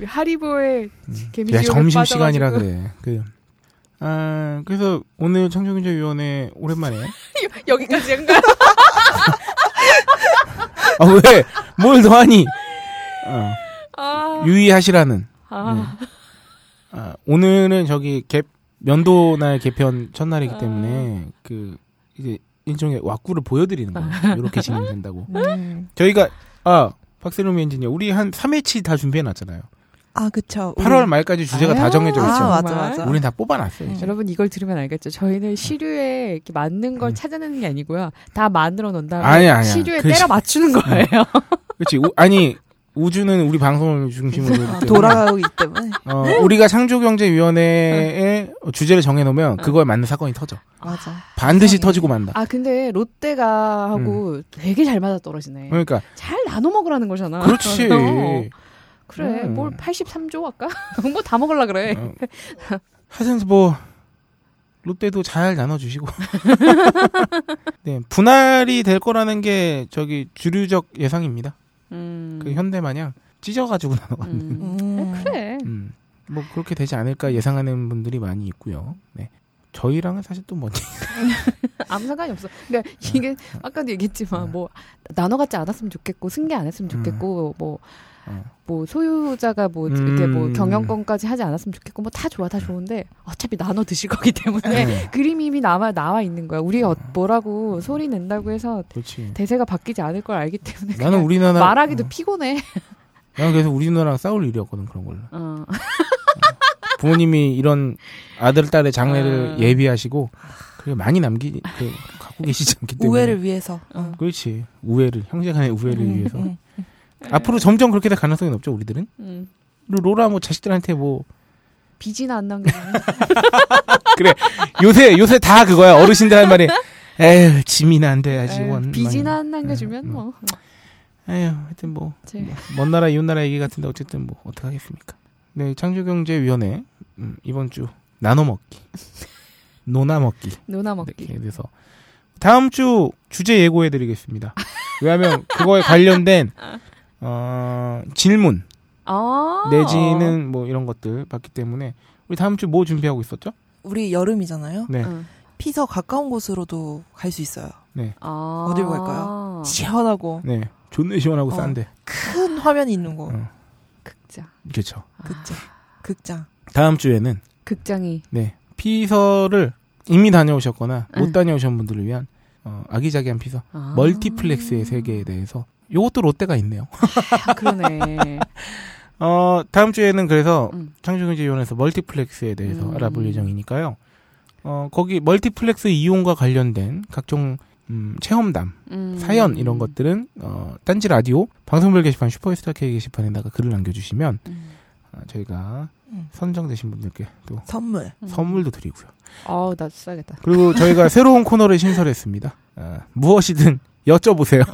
하리보의 야, 개미지옥에 점심 시간이라. 그래. 그 아, 그래서 오늘 창조경제위원회 오랜만에 [LAUGHS] 여기까지 한 거야? [LAUGHS] 아, 왜? 뭘 더하니? 어, 아. 유의하시라는. 아. 아, 오늘은 저기 개, 면도날 개편 첫날이기 때문에 그 이제 일종의 왁구를 보여드리는 거예요. 이렇게 진행이 된다고. 음. 저희가 아 박세롬 엔지니어 우리 한 3회치 다 준비해놨잖아요. 아, 그쵸. 8월 말까지 주제가 다 아유, 정해져 있죠. 아, 맞아? 맞아. 우린 다 뽑아놨어요. 이제. 여러분 이걸 들으면 알겠죠. 저희는 시류에 이렇게 맞는 걸 음. 찾아내는 게 아니고요. 다 만들어 놓은 다음에 아니야, 아니야. 시류에 그렇지. 때려 맞추는 거예요. 그렇지. 우- 아니 우주는 우리 방송을 중심으로 아, 때문에 돌아가기 때문에. 어, 우리가 창조경제위원회의 주제를 정해놓으면 그거에 맞는 사건이 터져. 맞아. 반드시 이상해. 터지고 만다. 아 근데 롯데가 하고 되게 잘 맞아 떨어지네. 그러니까 잘 나눠 먹으라는 거잖아. 그렇지. [LAUGHS] 어. 그래. 음. 뭘 83조 아까? [LAUGHS] 뭐 다 먹을라 그래. 어. 하여튼 뭐 롯데도 잘 나눠주시고. [LAUGHS] 네 분할이 될 거라는 게 저기 주류적 예상입니다. 음. 그 현대 마냥 찢어가지고 [LAUGHS] 나눠가는. 음. 음. 그래. 음. 뭐 그렇게 되지 않을까 예상하는 분들이 많이 있고요. 네. 저희랑은 사실 또 뭔지. [LAUGHS] 아무 상관이 없어. 그러니까 이게 아까도 얘기했지만 뭐 나눠 갖지 않았으면 좋겠고 승계 안 했으면 좋겠고 뭐 어. 뭐 소유자가 뭐 이렇게 뭐 음. 경영권까지 하지 않았으면 좋겠고 뭐 다 좋아 다 좋은데 어차피 나눠 드실 거기 때문에 네. [LAUGHS] 그림이 이미 나와 나와 있는 거야. 우리가 어- 뭐라고 소리 낸다고 해서 그렇지. 대세가 바뀌지 않을 걸 알기 때문에 나는 우리나라 말하기도 어, 피곤해. [LAUGHS] 나는 그래서 우리 누나랑 싸울 일이었거든 그런 걸로. 어. 부모님이 이런 아들 딸의 장래를 아. 예비하시고 그게 많이 남기 그, 갖고 계시지 않기 때문에 우애를 위해서. 어. 그렇지 우애를 형제간의 우애를 음, 위해서 음. 앞으로 점점 그렇게 될 가능성이 높죠 우리들은? 음. 로라 뭐 자식들한테 뭐 빚이나 안 남기면 [LAUGHS] 요새 요새 다 그거야. 어르신들 할 말이 에휴 짐이나 안 돼야지 에휴, 원. 빚이나 안 남겨주면 음, 뭐. 에휴 하여튼 뭐 제- 먼 나라 이웃 나라 얘기 같은데 어쨌든 뭐 어떻게 하겠습니까? 네 창조경제위원회 음, 이번 주 나눠 먹기. [LAUGHS] 노나 먹기. 노나 먹기. 돼서. 다음 주 주제 예고해 드리겠습니다. 왜냐하면 그거에 관련된 [LAUGHS] 어, 질문 아. 내지는 뭐 이런 것들 봤기 때문에 우리 다음 주 뭐 준비하고 있었죠? 우리 여름이잖아요. 네. 응. 피서 가까운 곳으로도 갈 수 있어요. 아. 어딜 갈까요? 시원하고 네. 존나 시원하고 어. 싼데. 큰 화면이 있는 곳. 어. 극장. 그렇죠. 극장. 극장. 다음 주에는 극장이 네. 피서를 이미 다녀오셨거나 못 응. 다녀오신 분들을 위한 어, 아기자기한 피서 아. 멀티플렉스의 세계에 대해서 요것도 롯데가 있네요. 아, 그러네. 어, 다음 주에는 그래서 음. 창조경제위원회에서 멀티플렉스에 대해서 음. 알아볼 예정이니까요. 어, 거기 멀티플렉스 이용과 관련된 각종 음, 체험담, 음. 사연 이런 것들은 어, 딴지 라디오 방송별 게시판 슈퍼스타 K 게시판에다가 글을 남겨주시면 음. 어, 저희가 음. 선정되신 분들께 또 선물. 음. 선물도 드리고요. 어우, 나 써야겠다. 그리고 저희가 새로운 코너를 신설했습니다. 어, 무엇이든 여쭤보세요. [LAUGHS]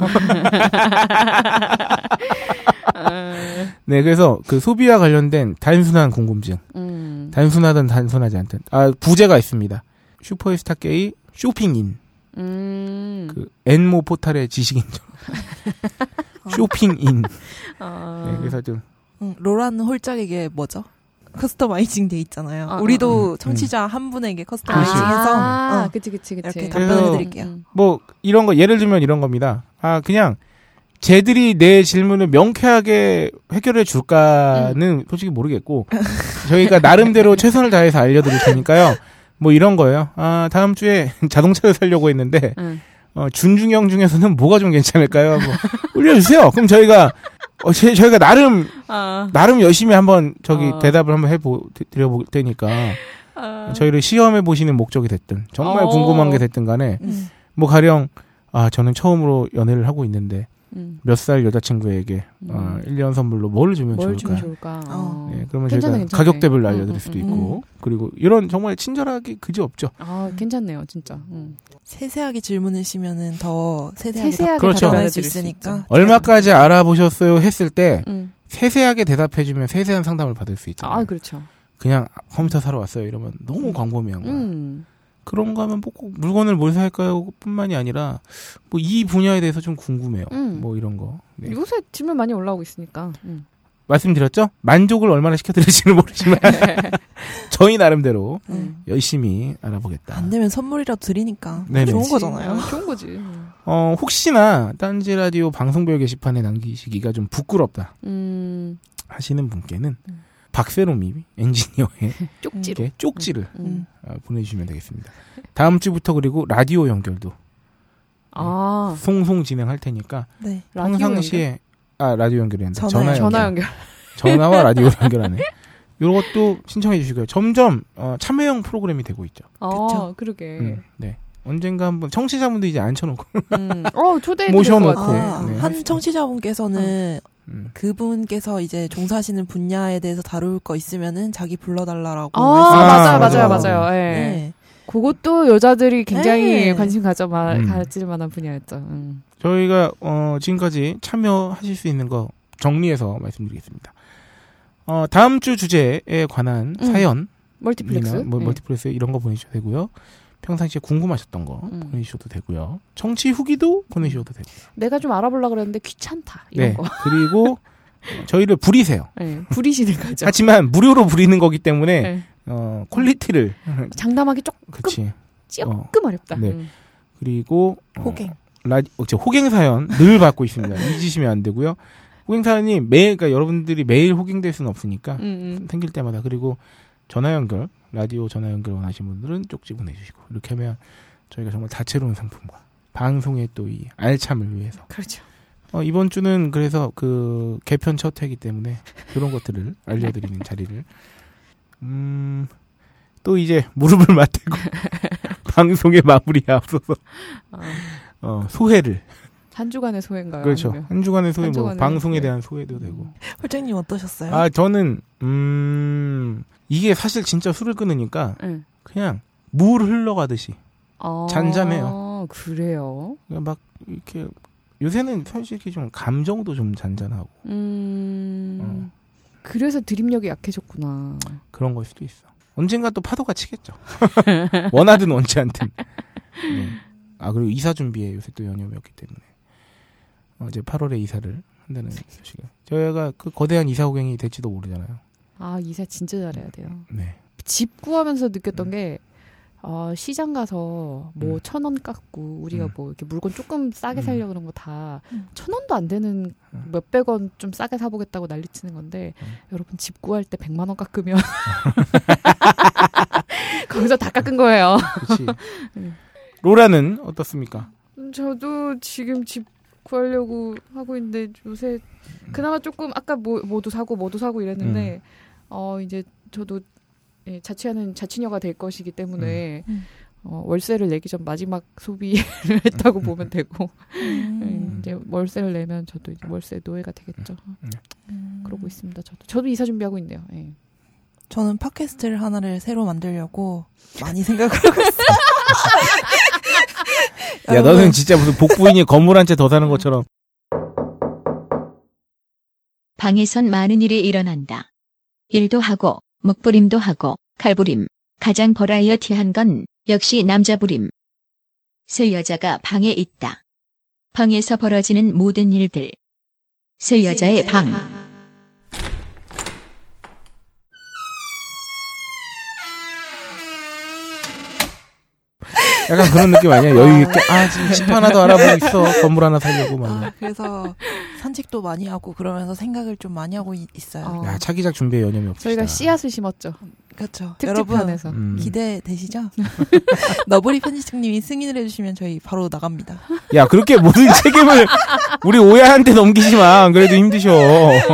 네, 그래서 그 소비와 관련된 단순한 궁금증, 음. 단순하든 단순하지 않든 아 부제가 있습니다. 슈퍼스타 K 쇼핑인 음. 그 N모 포탈의 지식인처럼 [LAUGHS] 쇼핑인. 아. 네, 그래서 좀 음, 로라는 홀짝에게 뭐죠? customizing 돼 있잖아요. 아, 우리도 음, 청취자 한 분에게 그렇지. customizing해서 아, 어, 그치, 그치, 그치. 이렇게 그래서- 답변해드릴게요. 음. 뭐 이런 거 예를 들면 이런 겁니다. 아 그냥 쟤들이 내 질문을 명쾌하게 해결해 줄까는 솔직히 모르겠고 저희가 나름대로 최선을 다해서 알려드릴 테니까요. 뭐 이런 거예요. 아 다음 주에 [LAUGHS] 자동차를 사려고 했는데 응. 어, 준중형 중에서는 뭐가 좀 괜찮을까요? 뭐 올려주세요. 그럼 저희가 어, 제, 저희가 나름 아. 나름 열심히 한번 저기 어. 대답을 한번 해보 드려볼 테니까 아. 저희를 시험해 보시는 목적이 됐든 정말 어. 궁금한 게 됐든 간에 음. 뭐 가령 아 저는 처음으로 연애를 하고 있는데 음. 몇살 여자친구에게 음. 어, 1년 선물로 뭘 주면 뭘 좋을까? 주면 좋을까? 어. 네, 그러면 괜찮네, 저희가 괜찮네. 가격대별로 음, 알려드릴 음, 수도 음, 있고 그리고 이런 정말 친절하기 그지 없죠. 아, 괜찮네요, 진짜. 음. 세세하게 질문하시면은 더 세세하게, 세세하게 그렇죠. 답변할 수 있으니까. 있죠. 얼마까지 알아보셨어요 했을 때 음. 세세하게 대답해주면 세세한 상담을 받을 수 있잖아요. 아, 그렇죠. 그냥 컴퓨터 사러 왔어요 이러면 너무 광범위한 거야. 음. 그런 거 하면 뭐 꼭 물건을 뭘 살까요? 뿐만이 아니라 뭐 이 분야에 대해서 좀 궁금해요. 음. 뭐 이런 거. 네. 요새 질문 많이 올라오고 있으니까. 음. 말씀드렸죠? 만족을 얼마나 시켜드릴지는 모르지만 [LAUGHS] 저희 나름대로 음. 열심히 알아보겠다. 안 되면 선물이라도 드리니까 네네. 좋은 그치. 거잖아요. 어, 좋은 거지. 어, 혹시나 딴지 라디오 방송별 게시판에 남기시기가 좀 부끄럽다 음, 하시는 분께는 박세롬이 엔지니어의 [LAUGHS] 쪽지로. 쪽지를 음. 어, 보내주시면 되겠습니다. 다음 주부터 그리고 라디오 연결도 아, 송송 진행할 테니까 네. 라디오 평상시에 아 라디오 연결이 아니라 전화 전화, 전화 연결. 연결. 전화 와 [LAUGHS] 라디오 연결하네. 요것도 신청해 주시고요. 점점 어, 참여형 프로그램이 되고 있죠. 어, 그쵸. 그러게. 음, 네. 언젠가 한번 청취자분들 이제 앉혀놓고 음. 어, 초대해 모셔놓고. 것 같아. 아, 네, 한 청취자분께서는 음. 그분께서 이제 종사하시는 분야에 대해서 다룰 거 있으면은 자기 불러달라라고 아, 맞아요, 맞아요. 맞아요, 맞아요. 예. 네. 그것도 여자들이 굉장히 네. 관심 가져 마, 음. 가질 만한 분야였죠. 음. 저희가 어, 지금까지 참여하실 수 있는 거 정리해서 말씀드리겠습니다. 어, 다음 주 주제에 관한 음. 사연, 멀티플렉스. 뭐 예. 멀티플렉스 이런 거 보내주셔도 되고요. 평상시에 궁금하셨던 거 음. 보내주셔도 되고요. 청취 후기도 보내주셔도 되고요. 내가 좀 알아보려고 그랬는데 귀찮다. 이런 네. 거. 그리고 어, 저희를 부리세요. [LAUGHS] 네, 부리시는 거죠. 하지만 무료로 부리는 거기 때문에 네. 어, 퀄리티를 장담하기 조금 그치. 조금 어렵다. 네. 음. 그리고 어, 호갱. 어, 저 호갱 사연 늘 받고 있습니다. [LAUGHS] 잊으시면 안 되고요. 호갱 사연이 매일, 그러니까 여러분들이 매일 호갱될 수는 없으니까 음, 음. 생길 때마다 그리고 전화 연결, 라디오 전화 연결 원하시는 분들은 쪽지 보내주시고 이렇게 하면 저희가 정말 다채로운 상품과 방송의 또 이 알참을 위해서 그렇죠. 어, 이번 주는 그래서 그 개편 첫 회이기 때문에 그런 것들을 알려드리는 자리를 음. 또 이제 무릎을 맞대고 [LAUGHS] 방송의 마무리에 앞서서 아, 어, 소회를 한 주간의 소행가요? 그렇죠 아니면? 한 주간의 소회 한 뭐 주간의 방송에 소회. 대한 소회도 되고 홀장님 어떠셨어요? 아 저는 음 이게 사실 진짜 술을 끊으니까 네. 그냥 물 흘러가듯이 아, 잔잔해요. 그래요. 그냥 막 이렇게 요새는 솔직히 좀 감정도 좀 잔잔하고 음. 어. 그래서 드립력이 약해졌구나. 그런 걸 수도 있어 언젠가 또 파도가 치겠죠 [LAUGHS] 원하든 원치 않든 네. 아 그리고 이사 준비에 요새 또 연휴였기 때문에 어, 이제 8월에 이사를 한다는 [LAUGHS] 소식을 저희가 그 거대한 이사 호갱이 될지도 모르잖아요 아, 이사 진짜 잘해야 돼요. 네 집 구하면서 느꼈던 게, 어, 시장 가서 뭐 음. 천원 깎고, 우리가 음. 뭐 이렇게 물건 조금 싸게 음. 살려고 그런 거다 음. 천 원도 안 되는 음. 몇백 원 좀 싸게 사보겠다고 난리 치는 건데, 음. 여러분 집 구할 때 백만 원 깎으면, [LAUGHS] 거기서 다 깎은 거예요. 그렇지 음. [LAUGHS] 로라는 어떻습니까 음, 저도 지금 집 구하려고 하고 있는데 요새 그나마 조금 아까 뭐 뭐도 사고 뭐도 사고 이랬는데 어 이제 저도 예, 자취하는 자취녀가 될 것이기 때문에 음. 어, 월세를 내기 전 마지막 소비를 [LAUGHS] 했다고 보면 되고 음. 예, 이제 월세를 내면 저도 이제 월세 노예가 되겠죠. 음. 그러고 있습니다. 저도 저도 이사 준비하고 있네요. 예. 저는 팟캐스트를 하나를 새로 만들려고 많이 생각을 하고 있어요. [LAUGHS] 야 너는 진짜 무슨 복부인이 건물 한 채 더 사는 것처럼 방에선 많은 일이 일어난다. 일도 하고, 먹부림도 하고, 칼부림. 가장 버라이어티한 건 역시 남자부림. 세 여자가 방에 있다. 방에서 벌어지는 모든 일들. 세 여자의 방. 약간 그런 느낌 아니야? 여유 있게 아 지금 집 하나 더 알아보고 있어 건물 하나 살려고 막. 아, 그래서 산책도 많이 하고 그러면서 생각을 좀 많이 하고 있, 어요 어, 야 차기작 준비에 여념이 없으시다. 저희가 씨앗을 심었죠. 그렇죠. 여러분 특집판에서. 음. 기대되시죠? [LAUGHS] 너브리 편집장님이 승인을 해주시면 저희 바로 나갑니다. 야 그렇게 모든 책임을 우리 오야한테 넘기지 마. 안 그래도 힘드셔. [LAUGHS]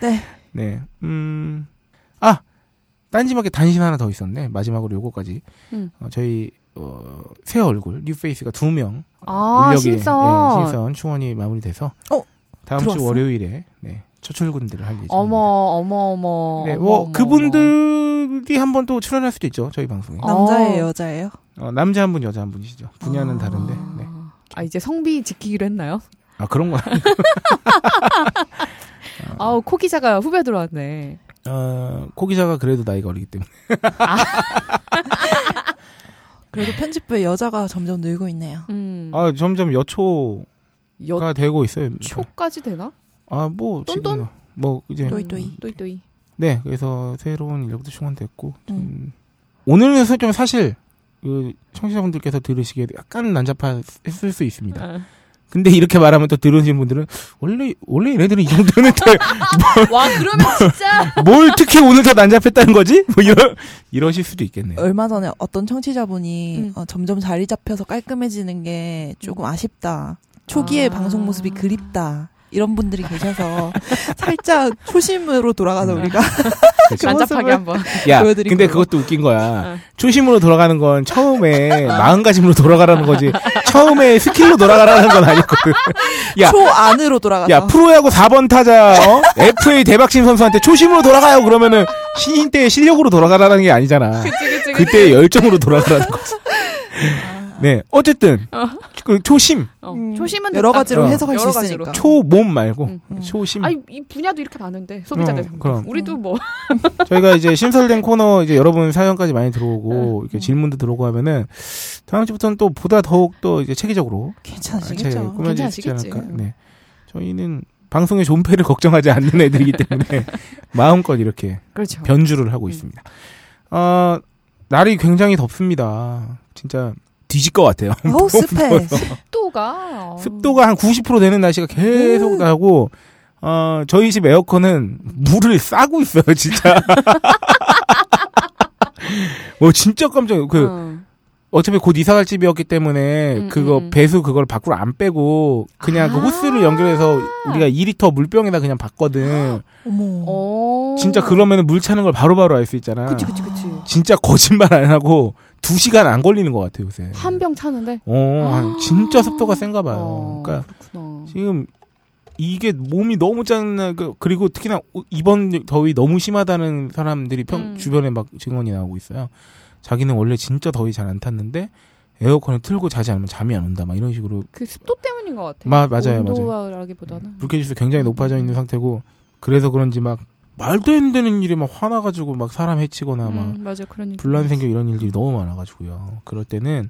네. 네. 음. 아 딴지마켓 단신 하나 더 있었네. 마지막으로 요거까지. 음. 어, 저희 어, 새 얼굴 뉴페이스가 두 명. 아 인력이, 신선. 예, 신선 충원이 마무리돼서 어, 다음 주 들어왔어? 월요일에 네, 첫 출근들을 할 예정입니다. 어머 어머 어머. 네, 뭐 어머, 그분들이 한 번 또 출연할 수도 있죠. 저희 방송에. 어. 남자예요, 여자예요? 어, 남자 한 분, 여자 한 분이시죠. 분야는 아. 다른데. 네. 아 이제 성비 지키기로 했나요? 아 그런 건 아니고. [LAUGHS] 아우 코 기자가 후배 들어왔네. 어, 코 기자가 그래도 나이가 어리기 때문에. [LAUGHS] 그래도 편집부에 여자가 점점 늘고 있네요. 음. 아 점점 여초가 여 되고 있어요. 초까지 되나? 아, 뭐, 똔똔? 지금, 뭐, 이제. 또이또이. 또이또이. 네, 그래서 새로운 인력도 충원됐고, 좀 음. 오늘은 좀 사실, 그, 청취자분들께서 들으시기에 약간 난잡했을 수 있습니다. 아. 근데 이렇게 말하면 또 들으시는 분들은, 원래, 원래 얘네들은 이 정도였는데, 와 그러면 진짜 [LAUGHS] 뭘 특히 오늘 더 난잡했다는 거지? 뭐 이러, 이러실 수도 있겠네요. 얼마 전에 어떤 청취자분이 음. 어, 점점 자리 잡혀서 깔끔해지는 게 조금 아쉽다. 초기의 아. 방송 모습이 그립다. 이런 분들이 계셔서 [LAUGHS] 살짝 초심으로 돌아가서 우리가 [LAUGHS] 그 난잡하게 한번. 야, 근데. 그것도 웃긴 거야. 어. 초심으로 돌아가는 건 처음에 마음가짐으로 돌아가라는 거지. 처음에 스킬로 돌아가라는 건 아니거든. 야, 초 안으로 돌아가서 야, 프로야구 4번 타자, 어? FA 대박신 선수한테 초심으로 돌아가요. 그러면은 신인 때의 실력으로 돌아가라는 게 아니잖아. 그치 그치. 그때의 열정으로 돌아가라는 거지. 네, 어쨌든 어. 그 초심, 어. 음, 초심은 여러 됐다. 가지로 어. 해석할 수 여러 가지로. 있으니까. 초몸 말고 음, 음. 초심. 아니 이 분야도 이렇게 많은데 소비자들. 어, 그럼. 우리도 뭐 [LAUGHS] 저희가 이제 신설된 코너 이제 여러분 사연까지 많이 들어오고 음. 이렇게 질문도 들어오고 하면은 다음 주부터는 또 보다 더욱 더 이제 체계적으로 괜찮으시겠죠? 수 있지 괜찮으시겠지. 않을까. 네. 저희는 방송의 존폐를 [LAUGHS] 걱정하지 않는 애들이기 때문에 [LAUGHS] 마음껏 이렇게 그렇죠. 변주를 하고 음. 있습니다. 어, 날이 굉장히 덥습니다. 진짜 뒤질 것 같아요. [LAUGHS] 어우 습해. 습도가 습도가 한 90% 되는 날씨가 계속 나고 어, 저희 집 에어컨은 물을 싸고 있어요, 진짜. [LAUGHS] 뭐 진짜 깜짝 그 어. 어차피 곧 이사 갈 집이었기 때문에 음, 그거 음, 음. 배수 그걸 밖으로 안 빼고 그냥 그 아. 호스를 연결해서 우리가 2리터 물병에다 그냥 받거든. [GASPS] 어머. 어. 진짜 그러면은 물 차는 걸 바로바로 알 수 있잖아. 그치 그치 그치. 진짜 거짓말 안 하고 2시간 안 걸리는 것 같아요, 요새. 한 병 차는데. 어, 한- 진짜 습도가 센가 봐요. 어, 그러니까 그렇구나. 지금 이게 몸이 너무 짜증나 그- 그리고 특히나 이번 더위 너무 심하다는 사람들이 평 음. 주변에 막 증언이 나오고 있어요. 자기는 원래 진짜 더위 잘 안 탔는데 에어컨을 틀고 자지 않으면 잠이 안 온다 막 이런 식으로 그 습도 때문인 것 같아. 마- 맞아요, 온도라기보다는. 불쾌지수 굉장히 높아져 있는 상태고 그래서 그런지 막 말도 안 되는 일이 막 화나가지고 막 사람 해치거나 막 음, 맞아. 분란 생겨 이런 일들이 너무 많아가지고요. 그럴 때는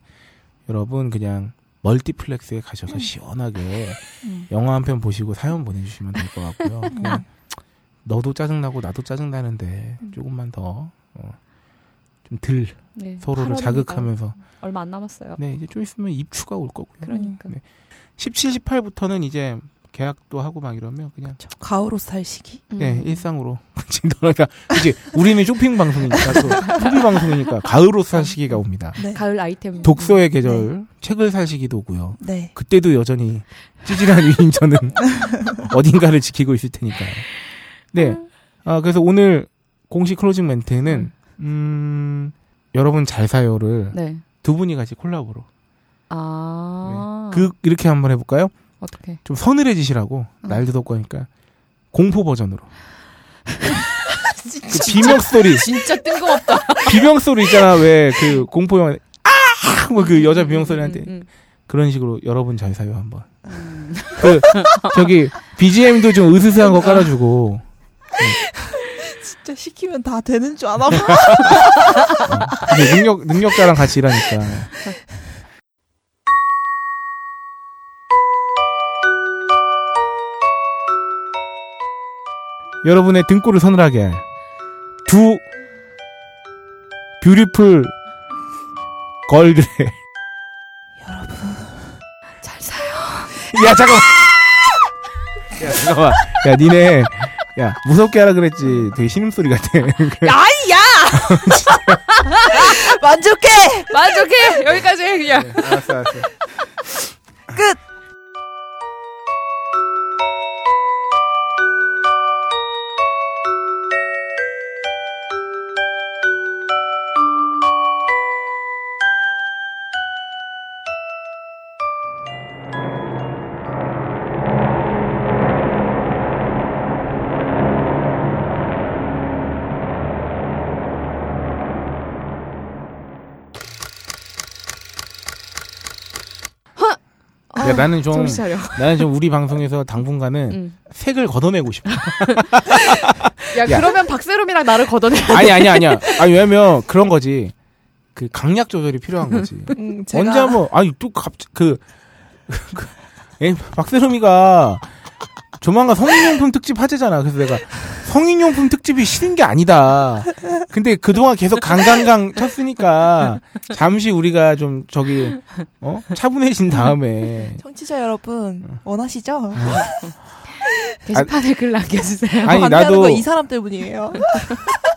여러분 그냥 멀티플렉스에 가셔서 시원하게 음. 영화 한 편 보시고 사연 보내주시면 될 것 같고요. [LAUGHS] 그냥 너도 짜증나고 나도 짜증나는데 조금만 더 어, 좀덜 네, 서로를 8월이니까 자극하면서 얼마 안 남았어요. 네 이제 좀 있으면 입추가 올 거고요. 그러니까. 네. 17, 18부터는 이제 계약도 하고 막 이러면 그냥 가을 옷살 시기. 네 음. 일상으로 [LAUGHS] 그러니까 이제 우리는 쇼핑 방송이니까 또 소비 방송이니까 가을 옷살 시기가 옵니다. 네. 가을 아이템. 독서의 계절 책을 살 시기도 오고요. 네. 그때도 여전히 찌질한 위인전은 [LAUGHS] 어딘가를 지키고 있을 테니까요. 네. 아, 그래서 오늘 공식 closing 멘트는, 음, 여러분 잘 사요를 네. 두 분이 같이 콜라보로. 아. 그, 이렇게 한번 해볼까요? 어떻게? 좀 서늘해지시라고, 어. 날도 덥고 하니까, 공포 버전으로. [LAUGHS] 그 비명 소리, 진짜 뜬금없다. [LAUGHS] 비명 소리 있잖아, 왜, 그, 공포 영화, 아! 뭐 그 여자 비명 소리한테. 음, 음, 그런 식으로 여러분 잘 사요, 한번. 음. 그, 저기, BGM도 좀 으스스한 거 깔아주고, 진짜 시키면 다 되는 줄 아나 봐. 근데 능력, 능력자랑 같이 일하니까. [LAUGHS] 여러분의 등골을 서늘하게 할두 뷰티풀 걸들의 여러분. 잘 사요. 야 잠깐만 야 잠깐만 야 니네 야 무섭게 하라 그랬지 되게 신음소리 같아 [LAUGHS] 아이야! [LAUGHS] 만족해! 만족해. 여기까지 해 그냥. 알았어 알았어 끝! 나는 좀. 나는 좀 우리 방송에서 당분간은 응. 색을 걷어내고 싶어 야, [LAUGHS] 야. 그러면 박세롬이랑 나를 걷어내. 아니 아니 아니야 아니 왜냐면 그런 거지 그 강약 조절이 필요한 거지 [LAUGHS] 음, 제가 언제 한번 아니 또 갑자기 그, 그 에, 박세롬이가 조만간 성인용품 특집 화제잖아. 그래서 내가 성인용품 특집이 싫은 게 아니다. 근데 그동안 계속 강강강 쳤으니까 잠시 우리가 좀 저기 어 차분해진 다음에 청취자 여러분 원하시죠? 게시판에 글 남겨주세요. 아니, 나도- 거이 사람 때문이에요.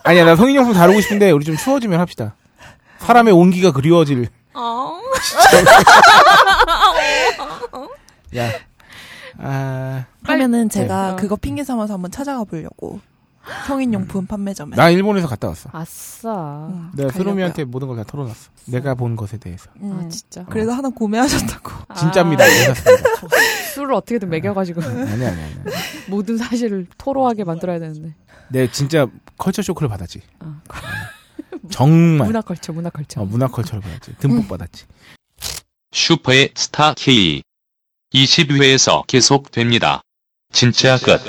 아니야 나 성인용품 다루고 싶은데 우리 좀 추워지면 합시다. 사람의 온기가 그리워질. [LAUGHS] 야, 아, 하면은 제가 네. 그거 핑계 삼아서 한번 찾아가 보려고 성인용품 판매점에. 나 일본에서 갔다 왔어. 아싸. 음, 내가. 스로미한테 모든 걸 다 털어놨어. 내가 본 것에 대해서. 음. 아 진짜. 그래서 하나 구매하셨다고. 진짜입니다. 아. [LAUGHS] 술을 어떻게든 먹여가지고 아니 아니 아니. 모든 사실을 토로하게 만들어야 되는데. 내 진짜 culture shock를 받았지. 아, 정말. 문화 culture, 문화 culture. 어, 문화 culture를 받았지. 듬뿍 받았지. 슈퍼의 스타 K. 20회에서 계속됩니다. 진짜 끝.